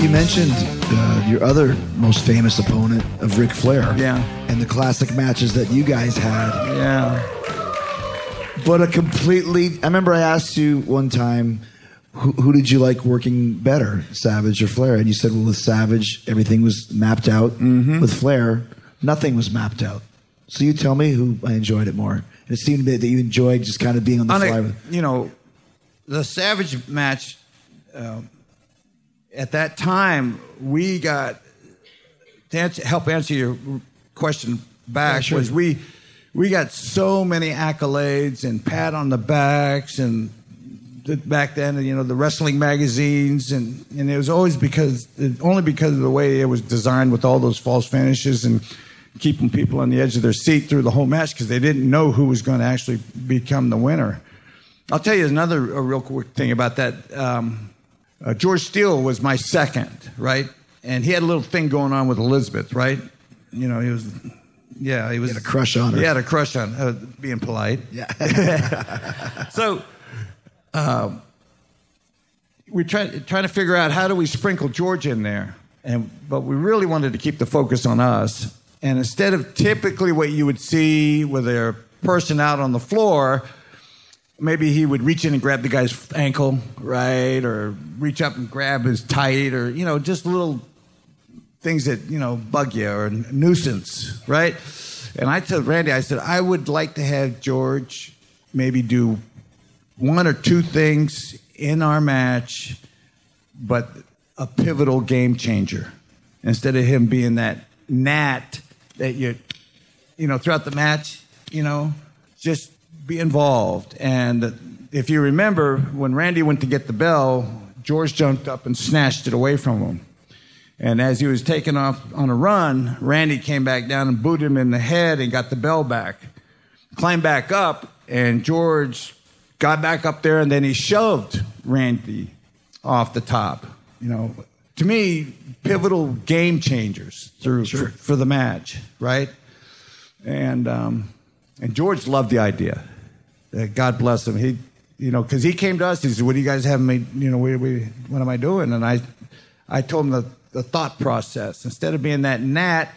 You mentioned uh, your other most famous opponent of Ric Flair, Yeah. and the classic matches that you guys had. Yeah. But a completely. I remember I asked you one time, who, who did you like working better, Savage or Flair? And you said, well, with Savage, everything was mapped out. Mm-hmm. With Flair, nothing was mapped out. So you tell me who I enjoyed it more. And it seemed that you enjoyed just kind of being on the On fly a- you know, the Savage match. Uh, at that time, we got to answer, help answer your question back. Sure. Was we we got so many accolades and pat on the backs and the, back then, you know, the wrestling magazines and and it was always because only because of the way it was designed with all those false finishes and keeping people on the edge of their seat through the whole match because they didn't know who was going to actually become the winner. I'll tell you another a real quick thing about that. Um, uh, George Steele was my second, right? And he had a little thing going on with Elizabeth, right? You know, he was, yeah, he was had a crush on her. He had a crush on, uh, being polite. Yeah. So, um, we tried trying to figure out how do we sprinkle George in there, and but we really wanted to keep the focus on us. And instead of typically what you would see with a person out on the floor, maybe he would reach in and grab the guy's ankle, right, or reach up and grab his tight, or you know, just little things that you know bug you or nuisance, right? And I told Randy, I said I would like to have George maybe do one or two things in our match, but a pivotal game changer instead of him being that gnat that you, you know, throughout the match, you know, just be involved. And if you remember, when Randy went to get the bell, George jumped up and snatched it away from him. And as he was taking off on a run, Randy came back down and booted him in the head and got the bell back. Climbed back up, and George got back up there, and then he shoved Randy off the top. You know, to me, pivotal game changers through for, for the match, right? And um, and George loved the idea. Uh, God bless him. He, you know, because he came to us. He said, "What do you guys have me? You know, we, we, what am I doing?" And I, I told him the, the thought process. Instead of being that gnat,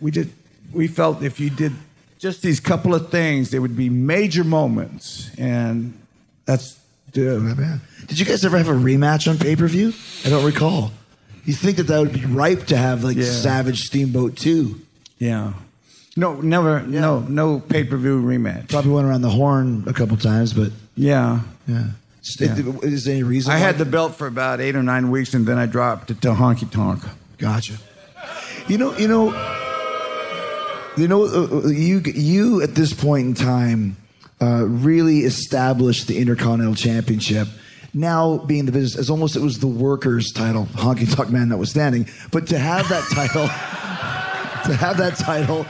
we just we felt if you did just these couple of things, there would be major moments, and that's the. Did you guys ever have a rematch on pay per view? I don't recall. You think that that would be ripe to have like Yeah. Savage Steamboat 2? Yeah. No, never. No, no pay per view rematch. Probably went around the horn a couple times, but Yeah. yeah. Yeah. Is there any reason? I had the belt for about eight or nine weeks, and then I dropped it to honky tonk. Gotcha. You know, you know, you know, uh, uh, you you at this point in time uh, really established the Intercontinental Championship. Now being the business, as almost it was the workers' title, Honky Tonk Man notwithstanding. But to have that title, to have that title,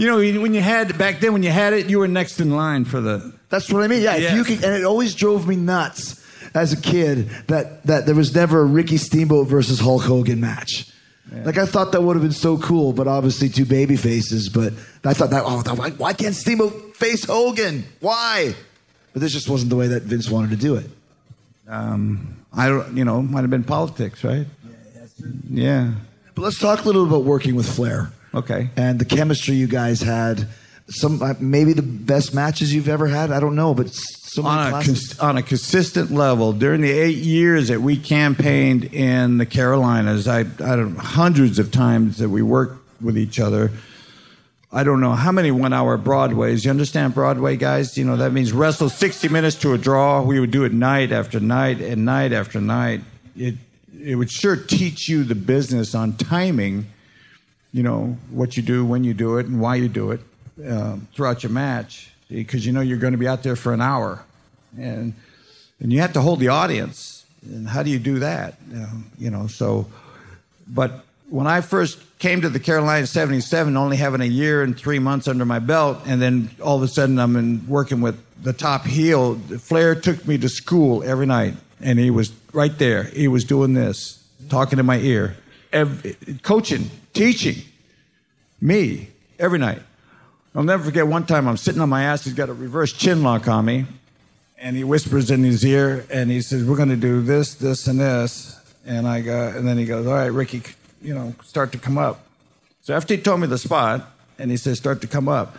You know, when you had back then, when you had it, you were next in line for the. That's what I mean. Yeah, if you could, and it always drove me nuts as a kid that that there was never a Ricky Steamboat versus Hulk Hogan match. Like I thought that would have been so cool, but obviously two baby faces. But I thought that oh, why, why can't Steamboat face Hogan? Why? But this just wasn't the way that Vince wanted to do it. Um, I don't, you know, might have been politics, right? Yeah, Yeah. But let's talk a little about working with Flair Okay. and the chemistry you guys had. Some uh, maybe the best matches you've ever had. I don't know, but so on a, cons- on a consistent level during the eight years that we campaigned in the Carolinas, I, I don't know, hundreds of times that we worked with each other. I don't know how many one-hour Broadways. You understand Broadway, guys? You know that means wrestle sixty minutes to a draw. We would do it night after night and night after night. It it would sure teach you the business on timing. You know what you do, when you do it, and why you do it um, throughout your match, because you know you're going to be out there for an hour, and and you have to hold the audience. And how do you do that? You know, you know so but when I first came to the Carolina 77, only having a year and three months under my belt, and then all of a sudden I'm in working with the top heel, Flair took me to school every night, and he was right there. He was doing this, talking in my ear, ev- coaching, teaching me every night. I'll never forget one time I'm sitting on my ass, he's got a reverse chin lock on me, and he whispers in his ear, and he says, "We're going to do this, this, and this." And I go, and then he goes, "All right, Ricky, you know, start to come up." So after he told me the spot, and he says, "Start to come up,"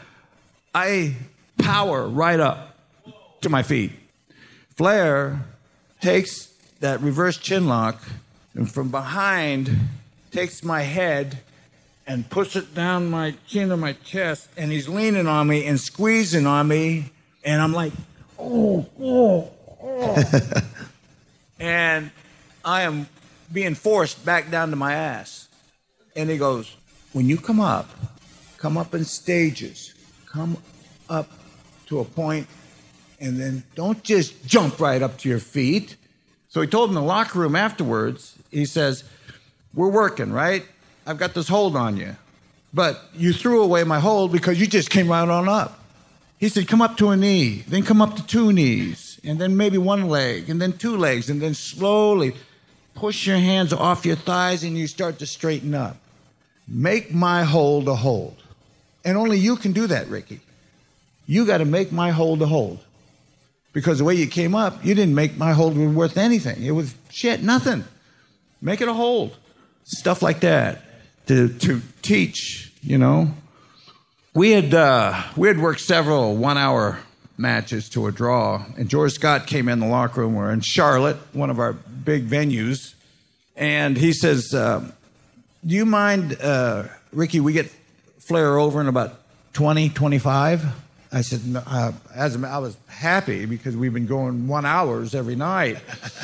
I power right up to my feet. Flair takes that reverse chin lock, and from behind takes my head and puts it down my chin to my chest, and he's leaning on me and squeezing on me, and I'm like, oh, oh, oh. and I am being forced back down to my ass. And he goes, when you come up, come up in stages, come up to a point, and then don't just jump right up to your feet. So he told him in the locker room afterwards, he says, We're working, right? I've got this hold on you. But you threw away my hold because you just came right on up. He said, Come up to a knee, then come up to two knees, and then maybe one leg, and then two legs, and then slowly push your hands off your thighs and you start to straighten up. Make my hold a hold. And only you can do that, Ricky. You got to make my hold a hold. Because the way you came up, you didn't make my hold worth anything. It was shit, nothing. Make it a hold. Stuff like that to, to teach, you know. We had, uh, we had worked several one hour matches to a draw. And George Scott came in the locker room. We're in Charlotte, one of our big venues. And he says, uh, Do you mind, uh, Ricky, we get Flair over in about 20, 25? I said, no, uh, as I was happy because we've been going one hours every night.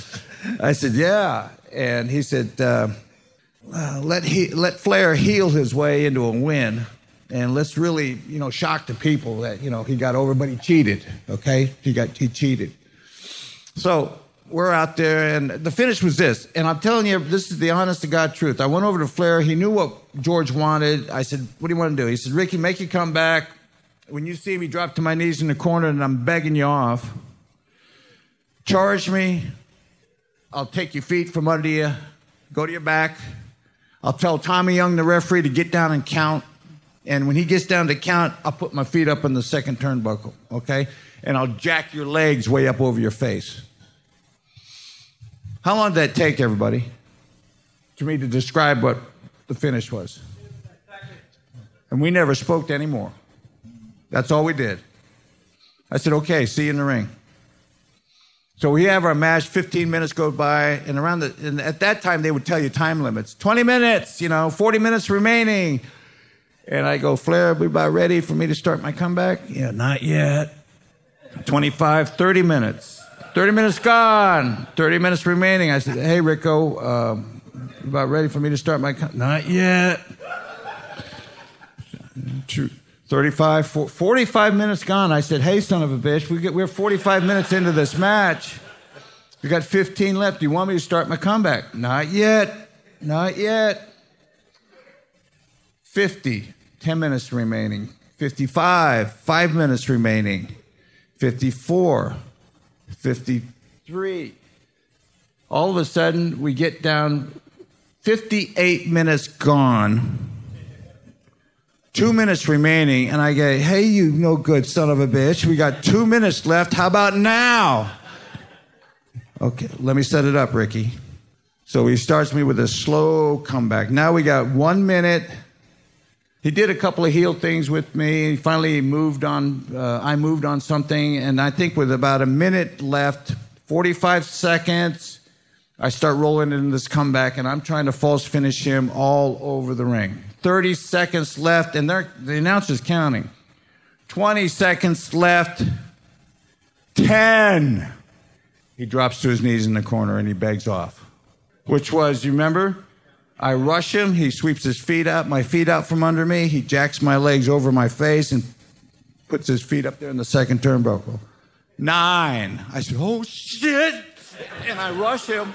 I said, yeah. And he said, uh, let, he, let Flair heal his way into a win. And let's really, you know, shock the people that, you know, he got over, but he cheated, okay? He got, he cheated. So we're out there, and the finish was this. And I'm telling you, this is the honest to God truth. I went over to Flair. He knew what George wanted. I said, What do you want to do? He said, Ricky, make you come back. When you see me drop to my knees in the corner and I'm begging you off, charge me. I'll take your feet from under you, go to your back. I'll tell Tommy Young, the referee, to get down and count. And when he gets down to count, I'll put my feet up on the second turnbuckle, okay? And I'll jack your legs way up over your face. How long did that take, everybody, for me to describe what the finish was? And we never spoke anymore. That's all we did. I said, okay, see you in the ring. So we have our match, 15 minutes go by, and around the, and at that time they would tell you time limits 20 minutes, you know, 40 minutes remaining. And I go, Flair, we about ready for me to start my comeback? Yeah, not yet. 25, 30 minutes. 30 minutes gone, 30 minutes remaining. I said, hey, Rico, um, about ready for me to start my com-? Not yet. Two- 35, 45 minutes gone. I said, hey, son of a bitch, we get, we're 45 minutes into this match. We got 15 left. Do you want me to start my comeback? Not yet. Not yet. 50, 10 minutes remaining. 55, 5 minutes remaining. 54, 53. All of a sudden, we get down 58 minutes gone. Two minutes remaining, and I go, Hey, you no good son of a bitch. We got two minutes left. How about now? Okay, let me set it up, Ricky. So he starts me with a slow comeback. Now we got one minute. He did a couple of heel things with me. He finally, moved on. Uh, I moved on something, and I think with about a minute left, 45 seconds, I start rolling in this comeback, and I'm trying to false finish him all over the ring. 30 seconds left, and the announcer's counting. 20 seconds left. 10. He drops to his knees in the corner and he begs off. Which was, you remember? I rush him. He sweeps his feet out, my feet out from under me. He jacks my legs over my face and puts his feet up there in the second turnbuckle. Nine. I said, oh shit. And I rush him.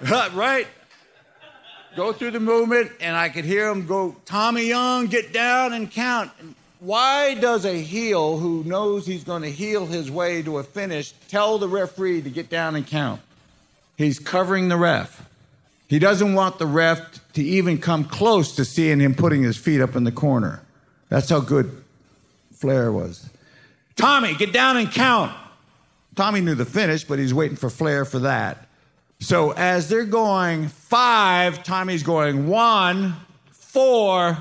right? Go through the movement, and I could hear him go, Tommy Young, get down and count. Why does a heel who knows he's going to heel his way to a finish tell the referee to get down and count? He's covering the ref. He doesn't want the ref to even come close to seeing him putting his feet up in the corner. That's how good Flair was. Tommy, get down and count. Tommy knew the finish, but he's waiting for Flair for that. So as they're going five, Tommy's going one, four,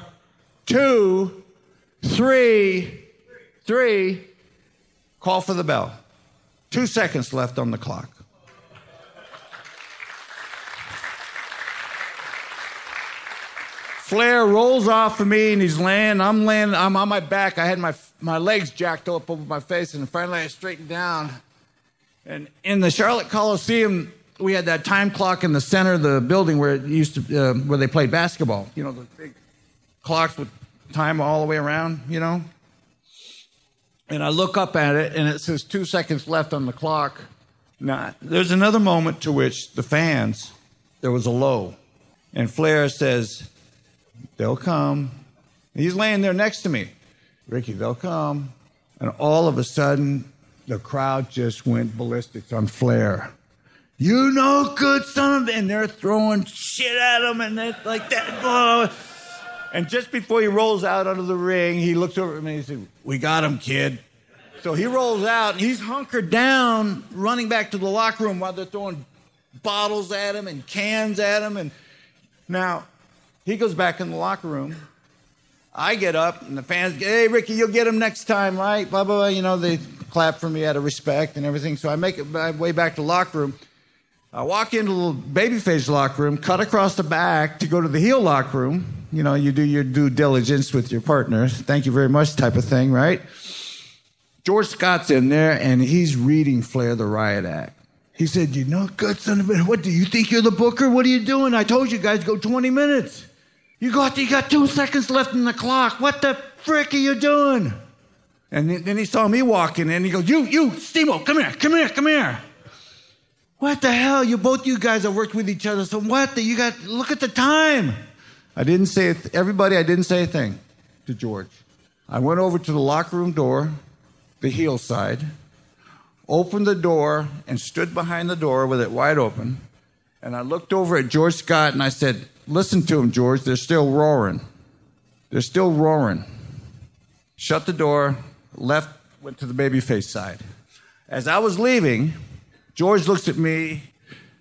two, three, three. Call for the bell. Two seconds left on the clock. Flair rolls off of me and he's laying. I'm laying. I'm on my back. I had my my legs jacked up over my face, and finally I straightened down. And in the Charlotte Coliseum, we had that time clock in the center of the building where it used to uh, where they played basketball. You know, the big clocks with time all the way around. You know. And I look up at it, and it says two seconds left on the clock. Now, there's another moment to which the fans, there was a low. And Flair says, They'll come. He's laying there next to me. Ricky, they'll come. And all of a sudden, the crowd just went ballistic on Flair. You no good son of and they're throwing shit at him and they're like that. Oh. And just before he rolls out onto the ring, he looks over at me and he said, We got him, kid. So he rolls out and he's hunkered down, running back to the locker room while they're throwing bottles at him and cans at him. And now he goes back in the locker room. I get up and the fans, hey, Ricky, you'll get him next time, right? Blah, blah, blah. You know, they clap for me out of respect and everything. So I make it my way back to the locker room. I walk into the babyface locker room, cut across the back to go to the heel locker room. You know, you do your due diligence with your partner. Thank you very much, type of thing, right? George Scott's in there and he's reading Flair the Riot Act. He said, You know, good son of a what do you think you're the booker? What are you doing? I told you guys go 20 minutes. You got you got two seconds left in the clock. What the frick are you doing? And then- he saw me walking in. He goes, You, you, Steamboat, come here, come here, come here. What the hell? You both you guys have worked with each other. So what? You got look at the time. I didn't say it. Everybody, I didn't say a thing to George. I went over to the locker room door, the heel side, opened the door, and stood behind the door with it wide open. And I looked over at George Scott and I said, Listen to him, George. They're still roaring. They're still roaring. Shut the door, left, went to the babyface side. As I was leaving, George looks at me.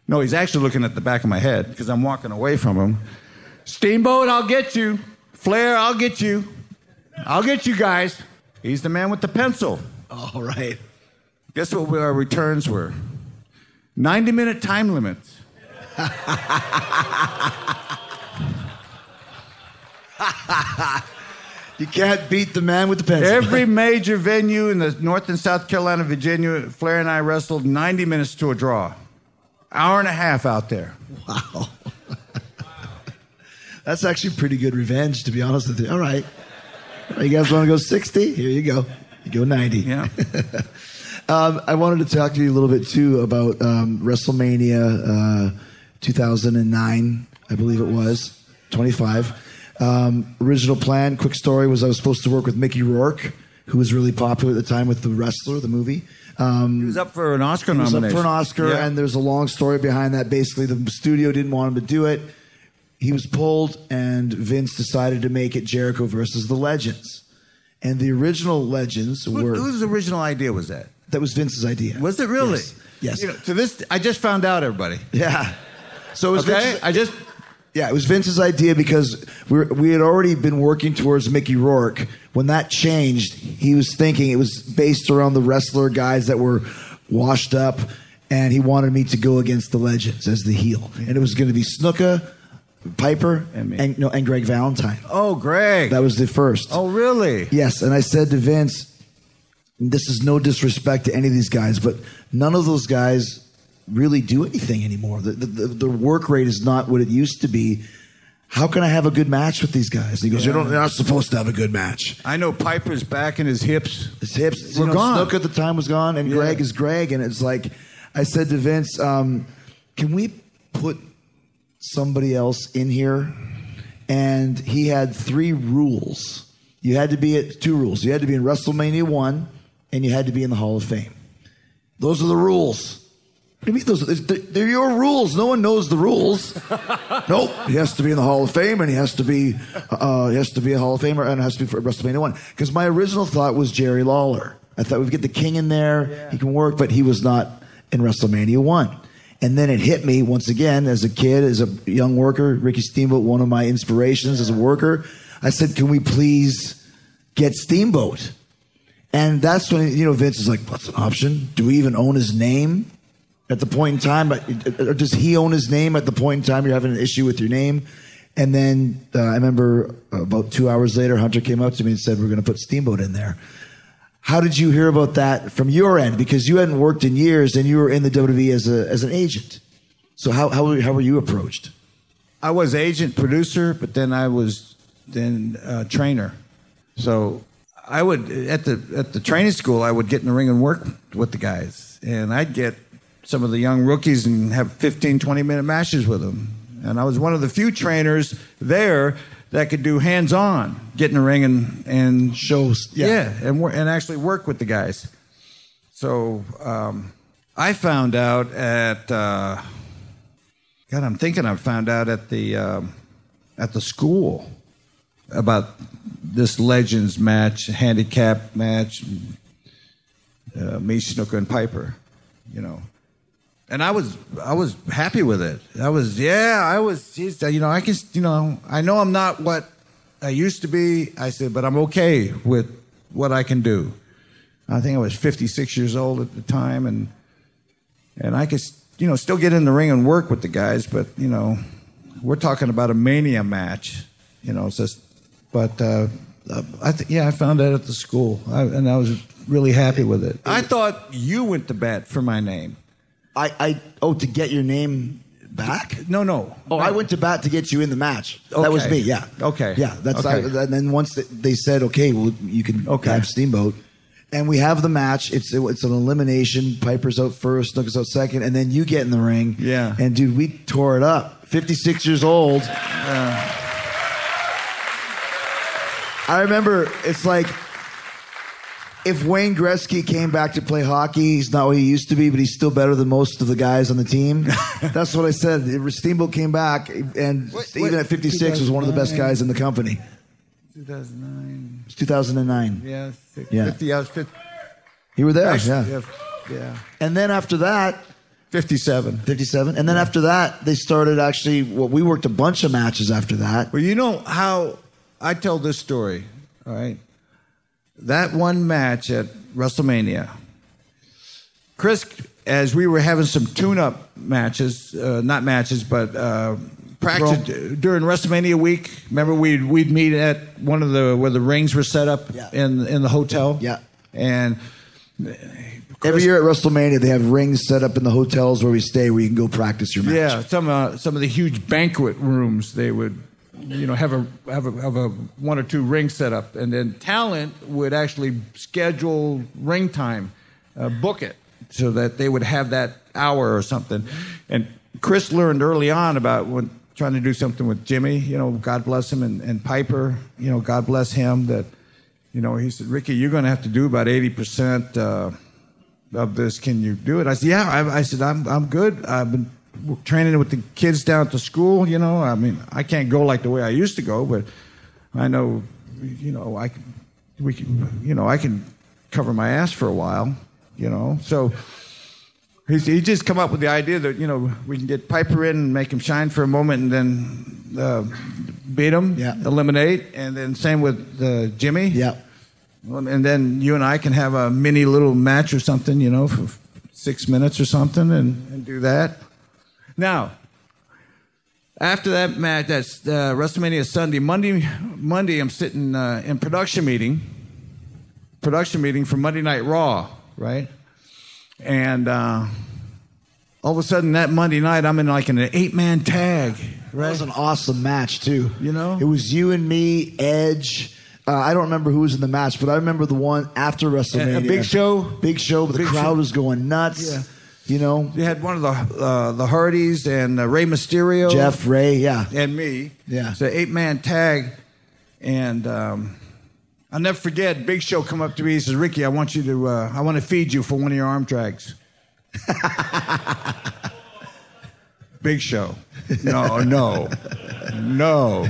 No, he's actually looking at the back of my head because I'm walking away from him. Steamboat, I'll get you. Flair, I'll get you. I'll get you guys. He's the man with the pencil. All right. Guess what our returns were? 90 minute time limits. You can't beat the man with the pencil. Every major venue in the North and South Carolina, Virginia, Flair and I wrestled 90 minutes to a draw. Hour and a half out there. Wow. That's actually pretty good revenge, to be honest with you. All right. You guys want to go 60? Here you go. You go 90. Yeah. Um, I wanted to talk to you a little bit too about um, WrestleMania uh, 2009, I believe it was, 25. Um, original plan, quick story was I was supposed to work with Mickey Rourke, who was really popular at the time with The Wrestler, the movie. Um, He was up for an Oscar he was up for an Oscar, Yeah. and there's a long story behind that. Basically, the studio didn't want him to do it. He was pulled, and Vince decided to make it Jericho versus the Legends. And the original Legends Who- were whose original idea was that? that was Vince's idea. Was it really? Yes. Yes. You know, to this, I just found out, everybody. Yeah. So it was Okay, Vince's, I just yeah, it was Vince's idea because we were, we had already been working towards Mickey Rourke. When that changed, he was thinking it was based around the wrestler guys that were washed up, and he wanted me to go against the legends as the heel, and it was going to be Snuka, Piper, And me. and no, and Greg Valentine. Oh, Greg. That was the first. oh, really? Yes, and I said to Vince, this is no disrespect to any of these guys, but none of those guys really do anything anymore. The, the, the, work rate is not what it used to be. How can I have a good match with these guys? And he goes, you're, not, you're not supposed to have a good match. I know Piper's back and his hips. His hips Were you know, gone. Snook at the time was gone, and Yeah. Greg is Greg. And it's like, I said to Vince, um, can we put somebody else in here? And he had three rules. You had to be at two rules. You had to be in WrestleMania 1, and you had to be in the Hall of Fame. Those are the rules. Do you mean those? They're, your rules. No one knows the rules. nope. He has to be in the Hall of Fame, and he has to be uh, he has to be a Hall of Famer, and it has to be for WrestleMania one. Because my original thought was Jerry Lawler. I thought we'd get the King in there. He can work, but he was not in WrestleMania one. And then it hit me once again as a kid, as a young worker. Ricky Steamboat, one of my inspirations as a worker. I said, "Can we please get Steamboat?" And that's when you know Vince is like, "What's an option? Do we even own his name?" At the point in time, or does he own his name at the point in time you're having an issue with your name? And then uh, I remember about two hours later, Hunter came up to me and said, "We're going to put Steamboat in there." How did you hear about that from your end? Because you hadn't worked in years and you were in the WWE as a as an agent. So how how how were you approached? I was agent producer, but then I was then uh, trainer. So I would at the at the training school I would get in the ring and work with the guys, and I'd get some of the young rookies and have 15, 20 minute matches with them. And I was one of the few trainers there that could do hands on, get in the ring and and Shows, yeah. yeah, and and actually work with the guys. So um, I found out at uh, God, I'm thinking I found out at the um, at the school about this Legends match, handicap match, uh, me, Snuka, and Piper. You know, and I was I was happy with it. I was yeah, I was. Geez, you know, I can you know I know I'm not what I used to be. I said, but I'm okay with what I can do. I think I was 56 years old at the time, and and I could you know still get in the ring and work with the guys, but you know we're talking about a mania match, you know. Just, but uh, uh, I th- yeah, I found that at the school, I, and I was really happy with it. I thought you went to bat for my name. I, I oh to get your name back. No, no. Oh, I went to bat to get you in the match. That was me. Yeah. Okay. Yeah. That's Okay. I, and then once they- said, okay, well, you can Okay. have Steamboat, and we have the match. It's it's an elimination. Piper's out first, Snook is out second, and then you get in the ring. Yeah. And dude, we tore it up. Fifty six years old. Yeah. I remember it's like if Wayne Gretzky came back to play hockey, he's not what he used to be, but he's still better than most of the guys on the team. That's what I said. Steamboat came back, and Wait, even wait, at 56 was one of the best guys in the company. 2009. It was 2009. Yeah. six- Yeah. 50. I was 50. You were there, Actually, yeah. yeah. Yeah. And then after that, 57. 57. And then after that, they started actually. Well, we worked a bunch of matches after that. Well, you know how I tell this story, all right? That one match at WrestleMania, Chris, as we were having some tune-up matches, uh, not matches, but uh, practice during WrestleMania week. Remember, we'd we'd meet at one of the where the rings were set up Yeah. in in the hotel. Yeah. and Every year at WrestleMania, they have rings set up in the hotels where we stay, where you can go practice your match. Yeah, some uh, some of the huge banquet rooms they would, you know, have a have a have a one or two ring set up, and then talent would actually schedule ring time, uh, book it so that they would have that hour or something. And Chris learned early on about when trying to do something with Jimmy, you know, God bless him, and, and Piper, you know, God bless him. That, you know, he said, Ricky, you're going to have to do about eighty percent. Uh, of this. Can you do it? I said, yeah. I, I said, I'm, I'm good. I've been training with the kids down at the school. You know, I mean, I can't go like the way I used to go, but I know, you know, I can, we can, you know, I can cover my ass for a while. You know, so he's, he just come up with the idea that you know we can get Piper in and make him shine for a moment, and then uh, beat him, Yeah. eliminate, and then same with uh, Jimmy. Yeah. And then you and I can have a mini little match or something, you know, for six minutes or something, and, and do that. Now, after that match, that's uh, WrestleMania Sunday. Monday, Monday, I'm sitting uh, in production meeting, production meeting for Monday Night Raw, right? And uh, all of a sudden, that Monday night, I'm in like an eight man tag, That was an awesome match too. You know? it was you and me, Edge. Uh, I don't remember who was in the match, but I remember the one after WrestleMania. A- a Big Show? Big Show, but the Big crowd Show. was going nuts. Yeah. You know, You had one of the uh, the Hardys and uh, Rey Mysterio, Jeff Rey, yeah. and me. Yeah. It's an eight man tag. And um, I'll never forget, Big Show come up to me. He says, Ricky, I want you to, uh, I want to feed you for one of your arm drags. Big Show. No, no, no.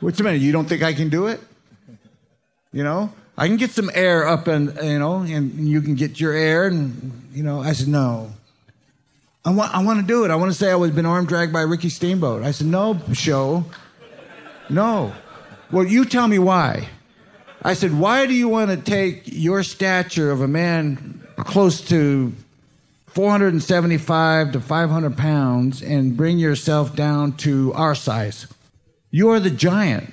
What's the matter? You don't think I can do it? You know, I can get some air up and, you know, and you can get your air. And, you know, I said, no. I want, I want to do it. I want to say I was been arm dragged by Ricky Steamboat. I said, no, show. No. Well, you tell me why. I said, why do you want to take your stature of a man close to 475 to 500 pounds and bring yourself down to our size? You are the giant.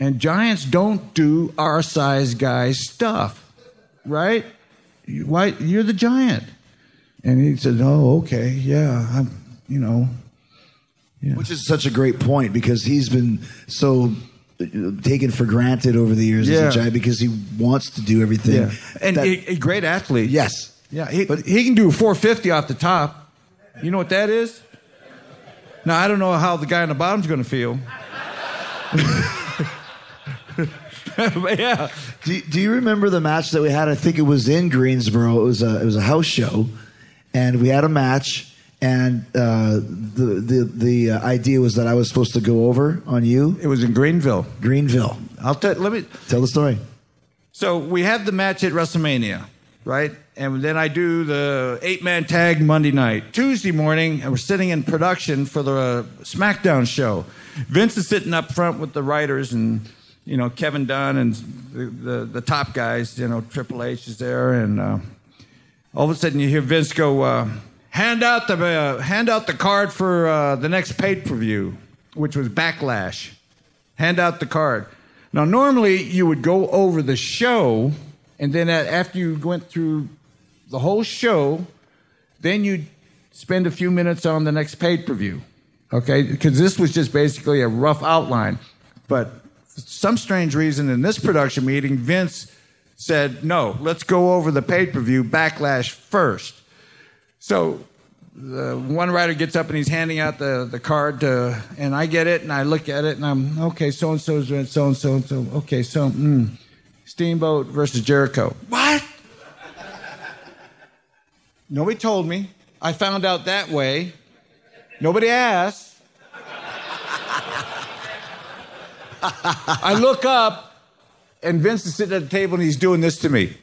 And giants don't do our size guys stuff, right? Why you're the giant? And he said, "Oh, okay, yeah, I'm, you know, Which is such a great point because he's been so taken for granted over the years Yeah. as a giant because he wants to do everything. yeah, and that- a, a great athlete. yes, Yeah, he, but he can do 450 off the top. You know what that is? Now I don't know how the guy on the bottom's going to feel. but yeah, Do, do you remember the match that we had? I think it was in Greensboro. It was a it was a house show, and we had a match. And uh, the the the uh, idea was that I was supposed to go over on you, it was in Greenville. Greenville. I'll tell. Let me. Tell the story. So we have the match at WrestleMania, right? And then I do the eight man tag Monday night. Tuesday morning, and we're sitting in production for the SmackDown show. Vince is sitting up front with the writers and you know, Kevin Dunn and the, the, the top guys, you know, Triple H is there. And uh, all of a sudden you hear Vince go, uh, hand, out the, uh, hand out the card for uh, the next pay per view, which was Backlash. Hand out the card. Now, normally you would go over the show, and then after you went through the whole show, then you'd spend a few minutes on the next pay per view. Okay? Because this was just basically a rough outline. But some strange reason in this production meeting, Vince said, no, let's go over the pay per view backlash first. So the one writer gets up and he's handing out the, the card to, and I get it and I look at it and I'm, okay, so and so's so and so and so. Okay, so, mm, Steamboat versus Jericho. What? Nobody told me. I found out that way. Nobody asked. I look up, and Vince is sitting at the table and he's doing this to me.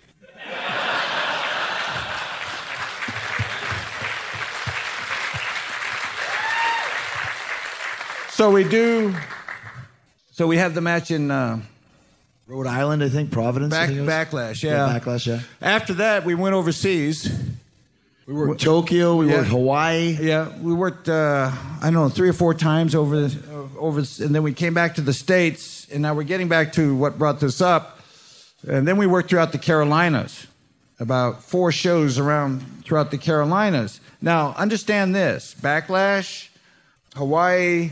So we do. So we have the match in uh, Rhode Island, I think, Providence. I back, think. Backlash. Yeah. Yeah, Backlash, yeah. After that, we went overseas. We worked Tokyo, we Yeah. worked Hawaii. Yeah, we worked. Uh, I don't know, three or four times over, the, over, and then we came back to the states, and now we're getting back to what brought this up, and then we worked throughout the Carolinas, about four shows around throughout the Carolinas. Now, understand this: Backlash, Hawaii,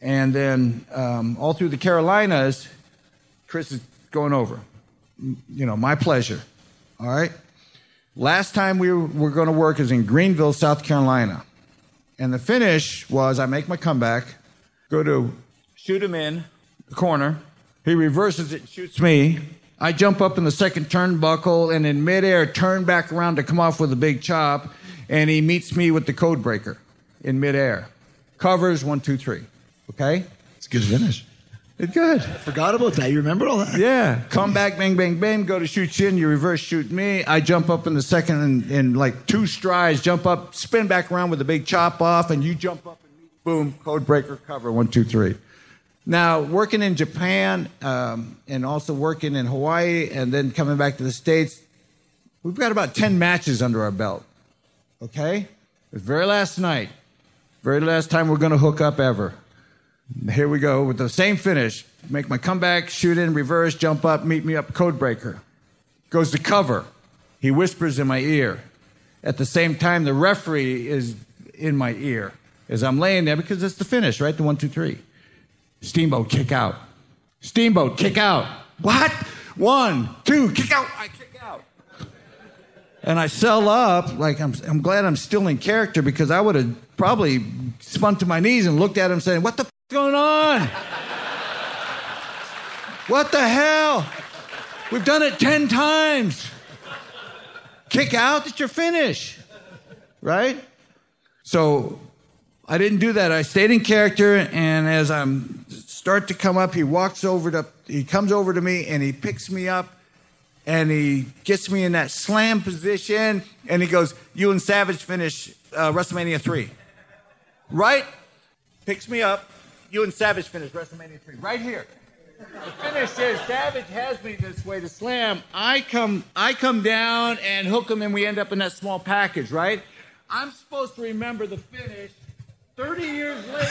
and then um, all through the Carolinas. Chris is going over. You know, my pleasure. All right. Last time we were, going to work is in Greenville, South Carolina. And the finish was I make my comeback, go to shoot him in the corner. He reverses it, shoots me. I jump up in the second turnbuckle and in midair turn back around to come off with a big chop. And he meets me with the code breaker in midair. Covers one, two, three. Okay? It's a good finish. It's good. Forgot about that. You remember all that? Yeah. Come back, bang, bang, bang, go to shoot you in, you reverse shoot me. I jump up in the second and in like two strides, jump up, spin back around with a big chop off, and you jump up and meet, boom, code breaker, cover, one, two, three. Now, working in Japan um, and also working in Hawaii and then coming back to the States, we've got about 10 matches under our belt. Okay? The very last night, very last time we're going to hook up ever. Here we go with the same finish. Make my comeback, shoot in, reverse, jump up, meet me up, code breaker. Goes to cover. He whispers in my ear. At the same time, the referee is in my ear as I'm laying there because it's the finish, right? The one, two, three. Steamboat, kick out. Steamboat, kick out. What? One, two, kick out. I kick out. And I sell up, like I'm, I'm glad I'm still in character because I would have probably spun to my knees and looked at him saying, What the f- going on? what the hell? We've done it 10 times. Kick out, it's your finish. Right? So I didn't do that. I stayed in character, and as I'm start to come up, he walks over to he comes over to me and he picks me up and he gets me in that slam position and he goes, You and Savage finish uh, WrestleMania 3. Right? Picks me up. You and Savage finish WrestleMania 3. Right here. The finish is Savage has me this way to slam. I come I come down and hook him and we end up in that small package, right? I'm supposed to remember the finish 30 years later.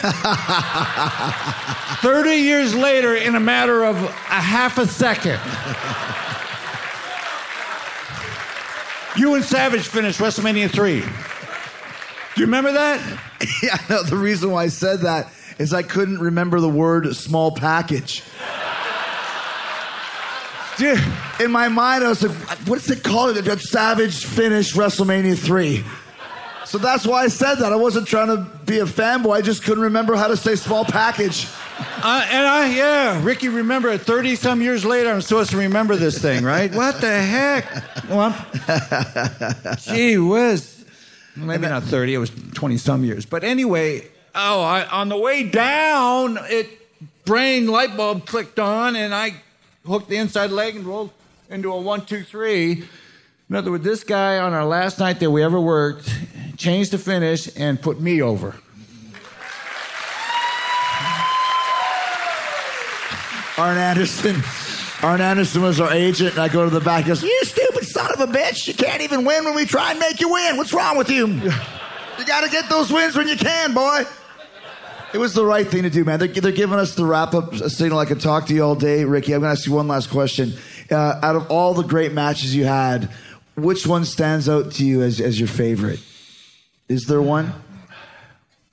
30 years later in a matter of a half a second. You and Savage finished WrestleMania 3. Do you remember that? yeah, no, the reason why I said that is I couldn't remember the word small package. Dude, In my mind, I was like, what's it called? That Savage finished WrestleMania 3. So that's why I said that. I wasn't trying to be a fanboy. I just couldn't remember how to say small package. Uh, and I, yeah, Ricky, remember it 30 some years later, I'm supposed to remember this thing, right? What the heck? Well, gee whiz. Maybe not 30, it was 20 some years. But anyway, oh, I, on the way down, it brain light bulb clicked on, and I hooked the inside leg and rolled into a one, two, three. In other words, this guy on our last night that we ever worked changed the finish and put me over. Arn Anderson. Arn Anderson was our agent, and I go to the back. He goes, "You stupid son of a bitch! You can't even win when we try and make you win. What's wrong with you? You got to get those wins when you can, boy." It was the right thing to do, man. They're, they're giving us the wrap up signal. I can talk to you all day, Ricky. I'm going to ask you one last question. Uh, out of all the great matches you had, which one stands out to you as, as your favorite? Is there one?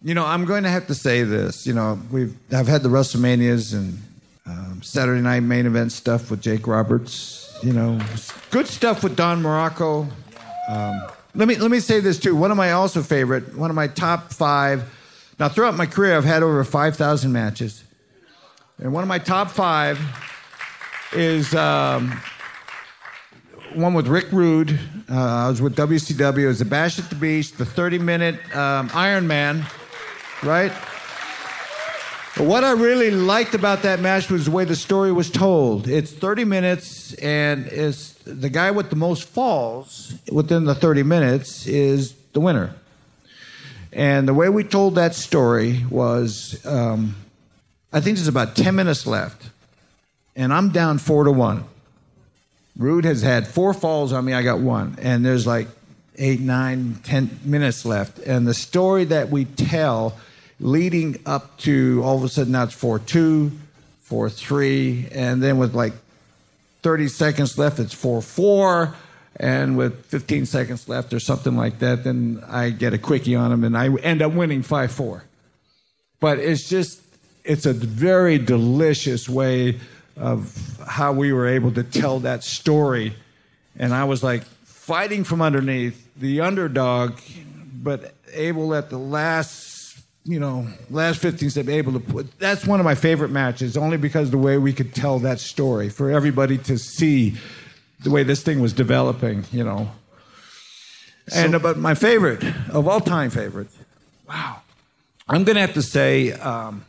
You know, I'm going to have to say this. You know, we've I've had the WrestleManias and um, Saturday Night Main Event stuff with Jake Roberts. You know, good stuff with Don Muraco. Um, let me let me say this too. One of my also favorite, one of my top five. Now, throughout my career, I've had over five thousand matches, and one of my top five is um, one with Rick Rude. Uh, I was with WCW. It was the Bash at the Beach, the 30 minute um, Iron Man, right? But what I really liked about that match was the way the story was told. It's 30 minutes, and it's the guy with the most falls within the 30 minutes is the winner. And the way we told that story was um, I think there's about 10 minutes left, and I'm down four to one. Rude has had four falls on me. I got one. And there's like eight, nine, ten minutes left. And the story that we tell leading up to all of a sudden now it's 4 2, 4 3. And then with like 30 seconds left, it's 4 4. And with 15 seconds left or something like that, then I get a quickie on him and I end up winning 5 4. But it's just, it's a very delicious way of how we were able to tell that story. And I was like fighting from underneath, the underdog, but able at the last, you know, last 15 steps, able to put. That's one of my favorite matches, only because the way we could tell that story for everybody to see the way this thing was developing, you know. and but my favorite of all time favorites, wow, I'm gonna have to say. Um,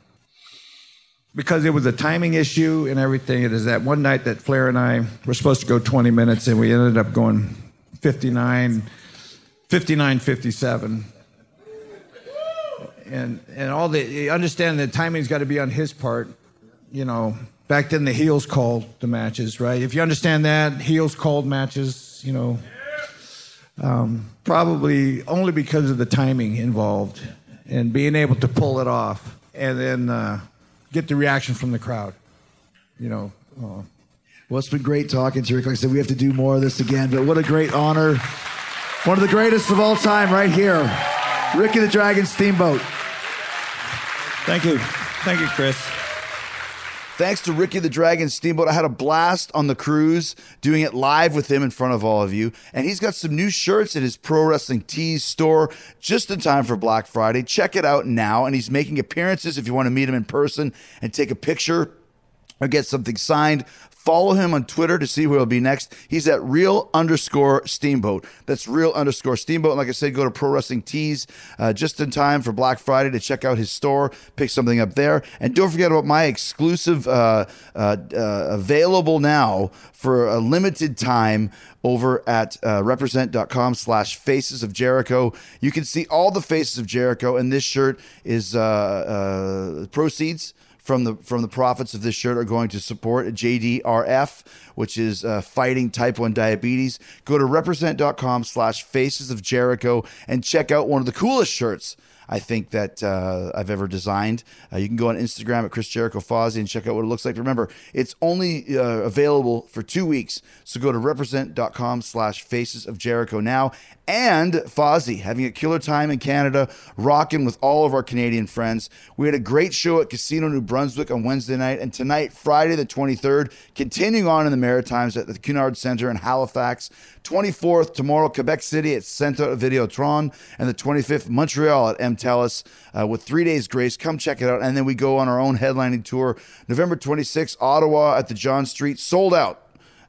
because it was a timing issue and everything. It is that one night that Flair and I were supposed to go 20 minutes and we ended up going 59, 59, 57. And, and all the, you understand the timing's got to be on his part. You know, back then the heels called the matches, right? If you understand that, heels called matches, you know, um, probably only because of the timing involved and being able to pull it off. And then, uh, get the reaction from the crowd. You know. Uh, Well, it's been great talking to you, Like I said, we have to do more of this again, but what a great honor. One of the greatest of all time, right here. Ricky the Dragon Steamboat. thank you, thank you, Chris. Thanks to Ricky the Dragon Steamboat. I had a blast on the cruise doing it live with him in front of all of you. And he's got some new shirts at his Pro Wrestling Tees store just in time for Black Friday. Check it out now. And he's making appearances if you want to meet him in person and take a picture or get something signed. Follow him on Twitter to see where he'll be next. He's at real underscore steamboat. That's real underscore steamboat. And like I said, go to Pro Wrestling Tees uh, just in time for Black Friday to check out his store, pick something up there. And don't forget about my exclusive, uh, uh, uh, available now for a limited time over at uh, represent.com slash faces of Jericho. You can see all the faces of Jericho, and this shirt is uh, proceeds from the from the profits of this shirt are going to support JDRF, which is uh, fighting type 1 diabetes. Go to represent.com slash faces of Jericho and check out one of the coolest shirts I think that uh, I've ever designed. Uh, you can go on Instagram at Chris Jericho Fozzy and check out what it looks like. Remember, it's only uh, available for two weeks. So go to represent.com slash faces of Jericho now. And Fozzy having a killer time in Canada, rocking with all of our Canadian friends. We had a great show at Casino New Brunswick on Wednesday night, and tonight, Friday the 23rd, continuing on in the Maritimes at the Cunard Center in Halifax. 24th, tomorrow, Quebec City at Centre Videotron, and the 25th, Montreal at M. Telus uh, with three days grace. Come check it out. And then we go on our own headlining tour. November 26th, Ottawa at the John Street, sold out.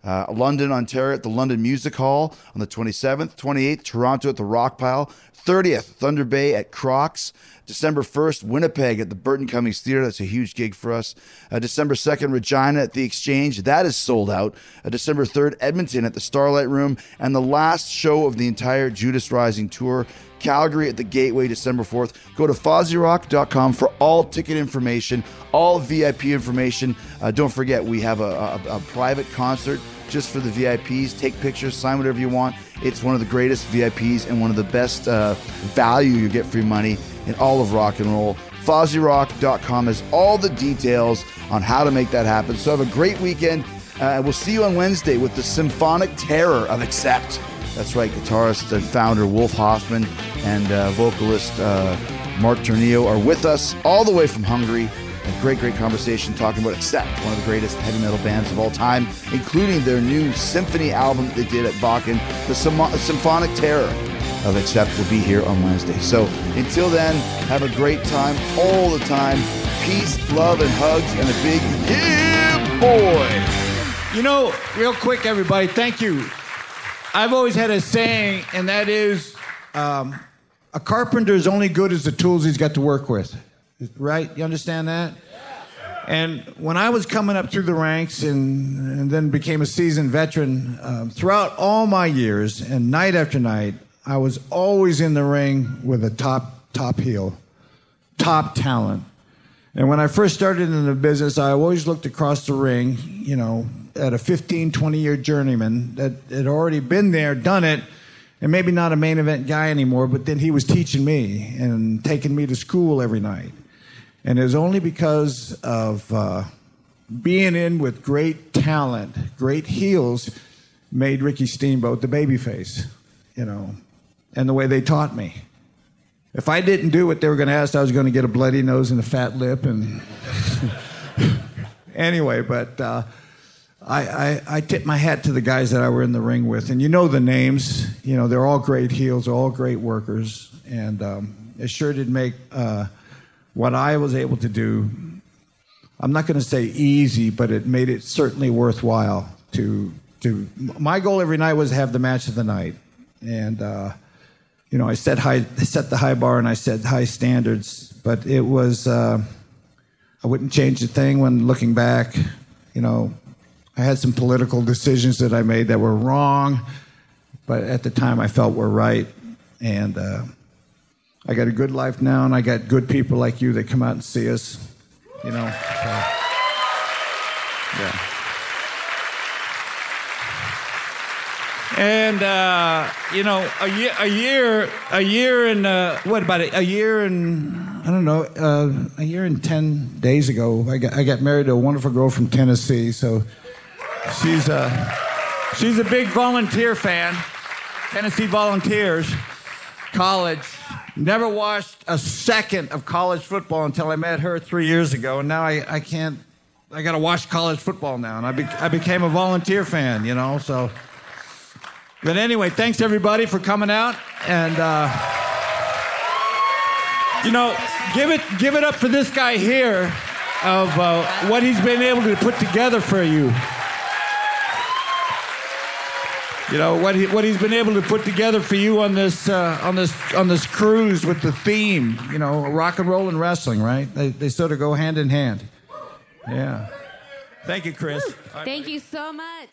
Uh, London, Ontario at the London Music Hall on the 27th, 28th, Toronto at the Rock Pile, 30th, Thunder Bay at Crocs, December 1st, Winnipeg at the Burton Cummings Theater. That's a huge gig for us. Uh, December 2nd, Regina at the Exchange. That is sold out. Uh, December 3rd, Edmonton at the Starlight Room. And the last show of the entire Judas Rising tour, Calgary at the Gateway, December 4th. Go to FozzyRock.com for all ticket information, all VIP information. Uh, don't forget, we have a, a, a private concert just for the VIPs. Take pictures, sign whatever you want. It's one of the greatest VIPs and one of the best uh, value you get for your money in all of rock and roll. FozzyRock.com has all the details on how to make that happen. So have a great weekend. Uh, we'll see you on Wednesday with the symphonic terror of Accept. That's right, guitarist and founder Wolf Hoffmann and uh, vocalist uh, Mark Tornillo are with us all the way from Hungary. A great, great conversation talking about Accept, one of the greatest heavy metal bands of all time, including their new symphony album that they did at Wacken. The Symphonic Terror of Accept will be here on Wednesday. So until then, have a great time all the time. Peace, love, and hugs, and a big yeah, boy. You know, real quick, everybody, thank you. I've always had a saying, and that is um, a carpenter is only good as the tools he's got to work with. Right? You understand that? And when I was coming up through the ranks and, and then became a seasoned veteran, um, throughout all my years and night after night, I was always in the ring with a top, top heel, top talent. And when I first started in the business, I always looked across the ring, you know, at a 15, 20 year journeyman that had already been there, done it, and maybe not a main event guy anymore, but then he was teaching me and taking me to school every night. And it was only because of uh, being in with great talent, great heels, made Ricky Steamboat the babyface, you know, and the way they taught me. If I didn't do what they were going to ask, I was going to get a bloody nose and a fat lip. And anyway, but uh, I, I, I tip my hat to the guys that I were in the ring with. And you know the names. You know, they're all great heels, all great workers. And um, it sure did make uh, what I was able to do, I'm not going to say easy, but it made it certainly worthwhile to. To, my goal every night was to have the match of the night. And, uh, you know, I set high, set the high bar and I set high standards, but it was, uh, I wouldn't change a thing when looking back. You know, I had some political decisions that I made that were wrong, but at the time I felt were right. And uh, I got a good life now, and I got good people like you that come out and see us. You know, so, yeah. And uh, you know, a year, a year, a year, and uh, what about it? A year and I don't know, uh, a year and ten days ago, I got I got married to a wonderful girl from Tennessee. So she's a she's a big volunteer fan. Tennessee Volunteers, college. Never watched a second of college football until I met her three years ago, and now I, I can't. I got to watch college football now, and I, be, I became a volunteer fan. You know, so. But anyway, thanks everybody for coming out, and uh, you know, give it give it up for this guy here of uh, what he's been able to put together for you. You know what he, what he's been able to put together for you on this uh, on this on this cruise with the theme. You know, rock and roll and wrestling, right? They they sort of go hand in hand. Yeah. Thank you, Chris. Thank you so much.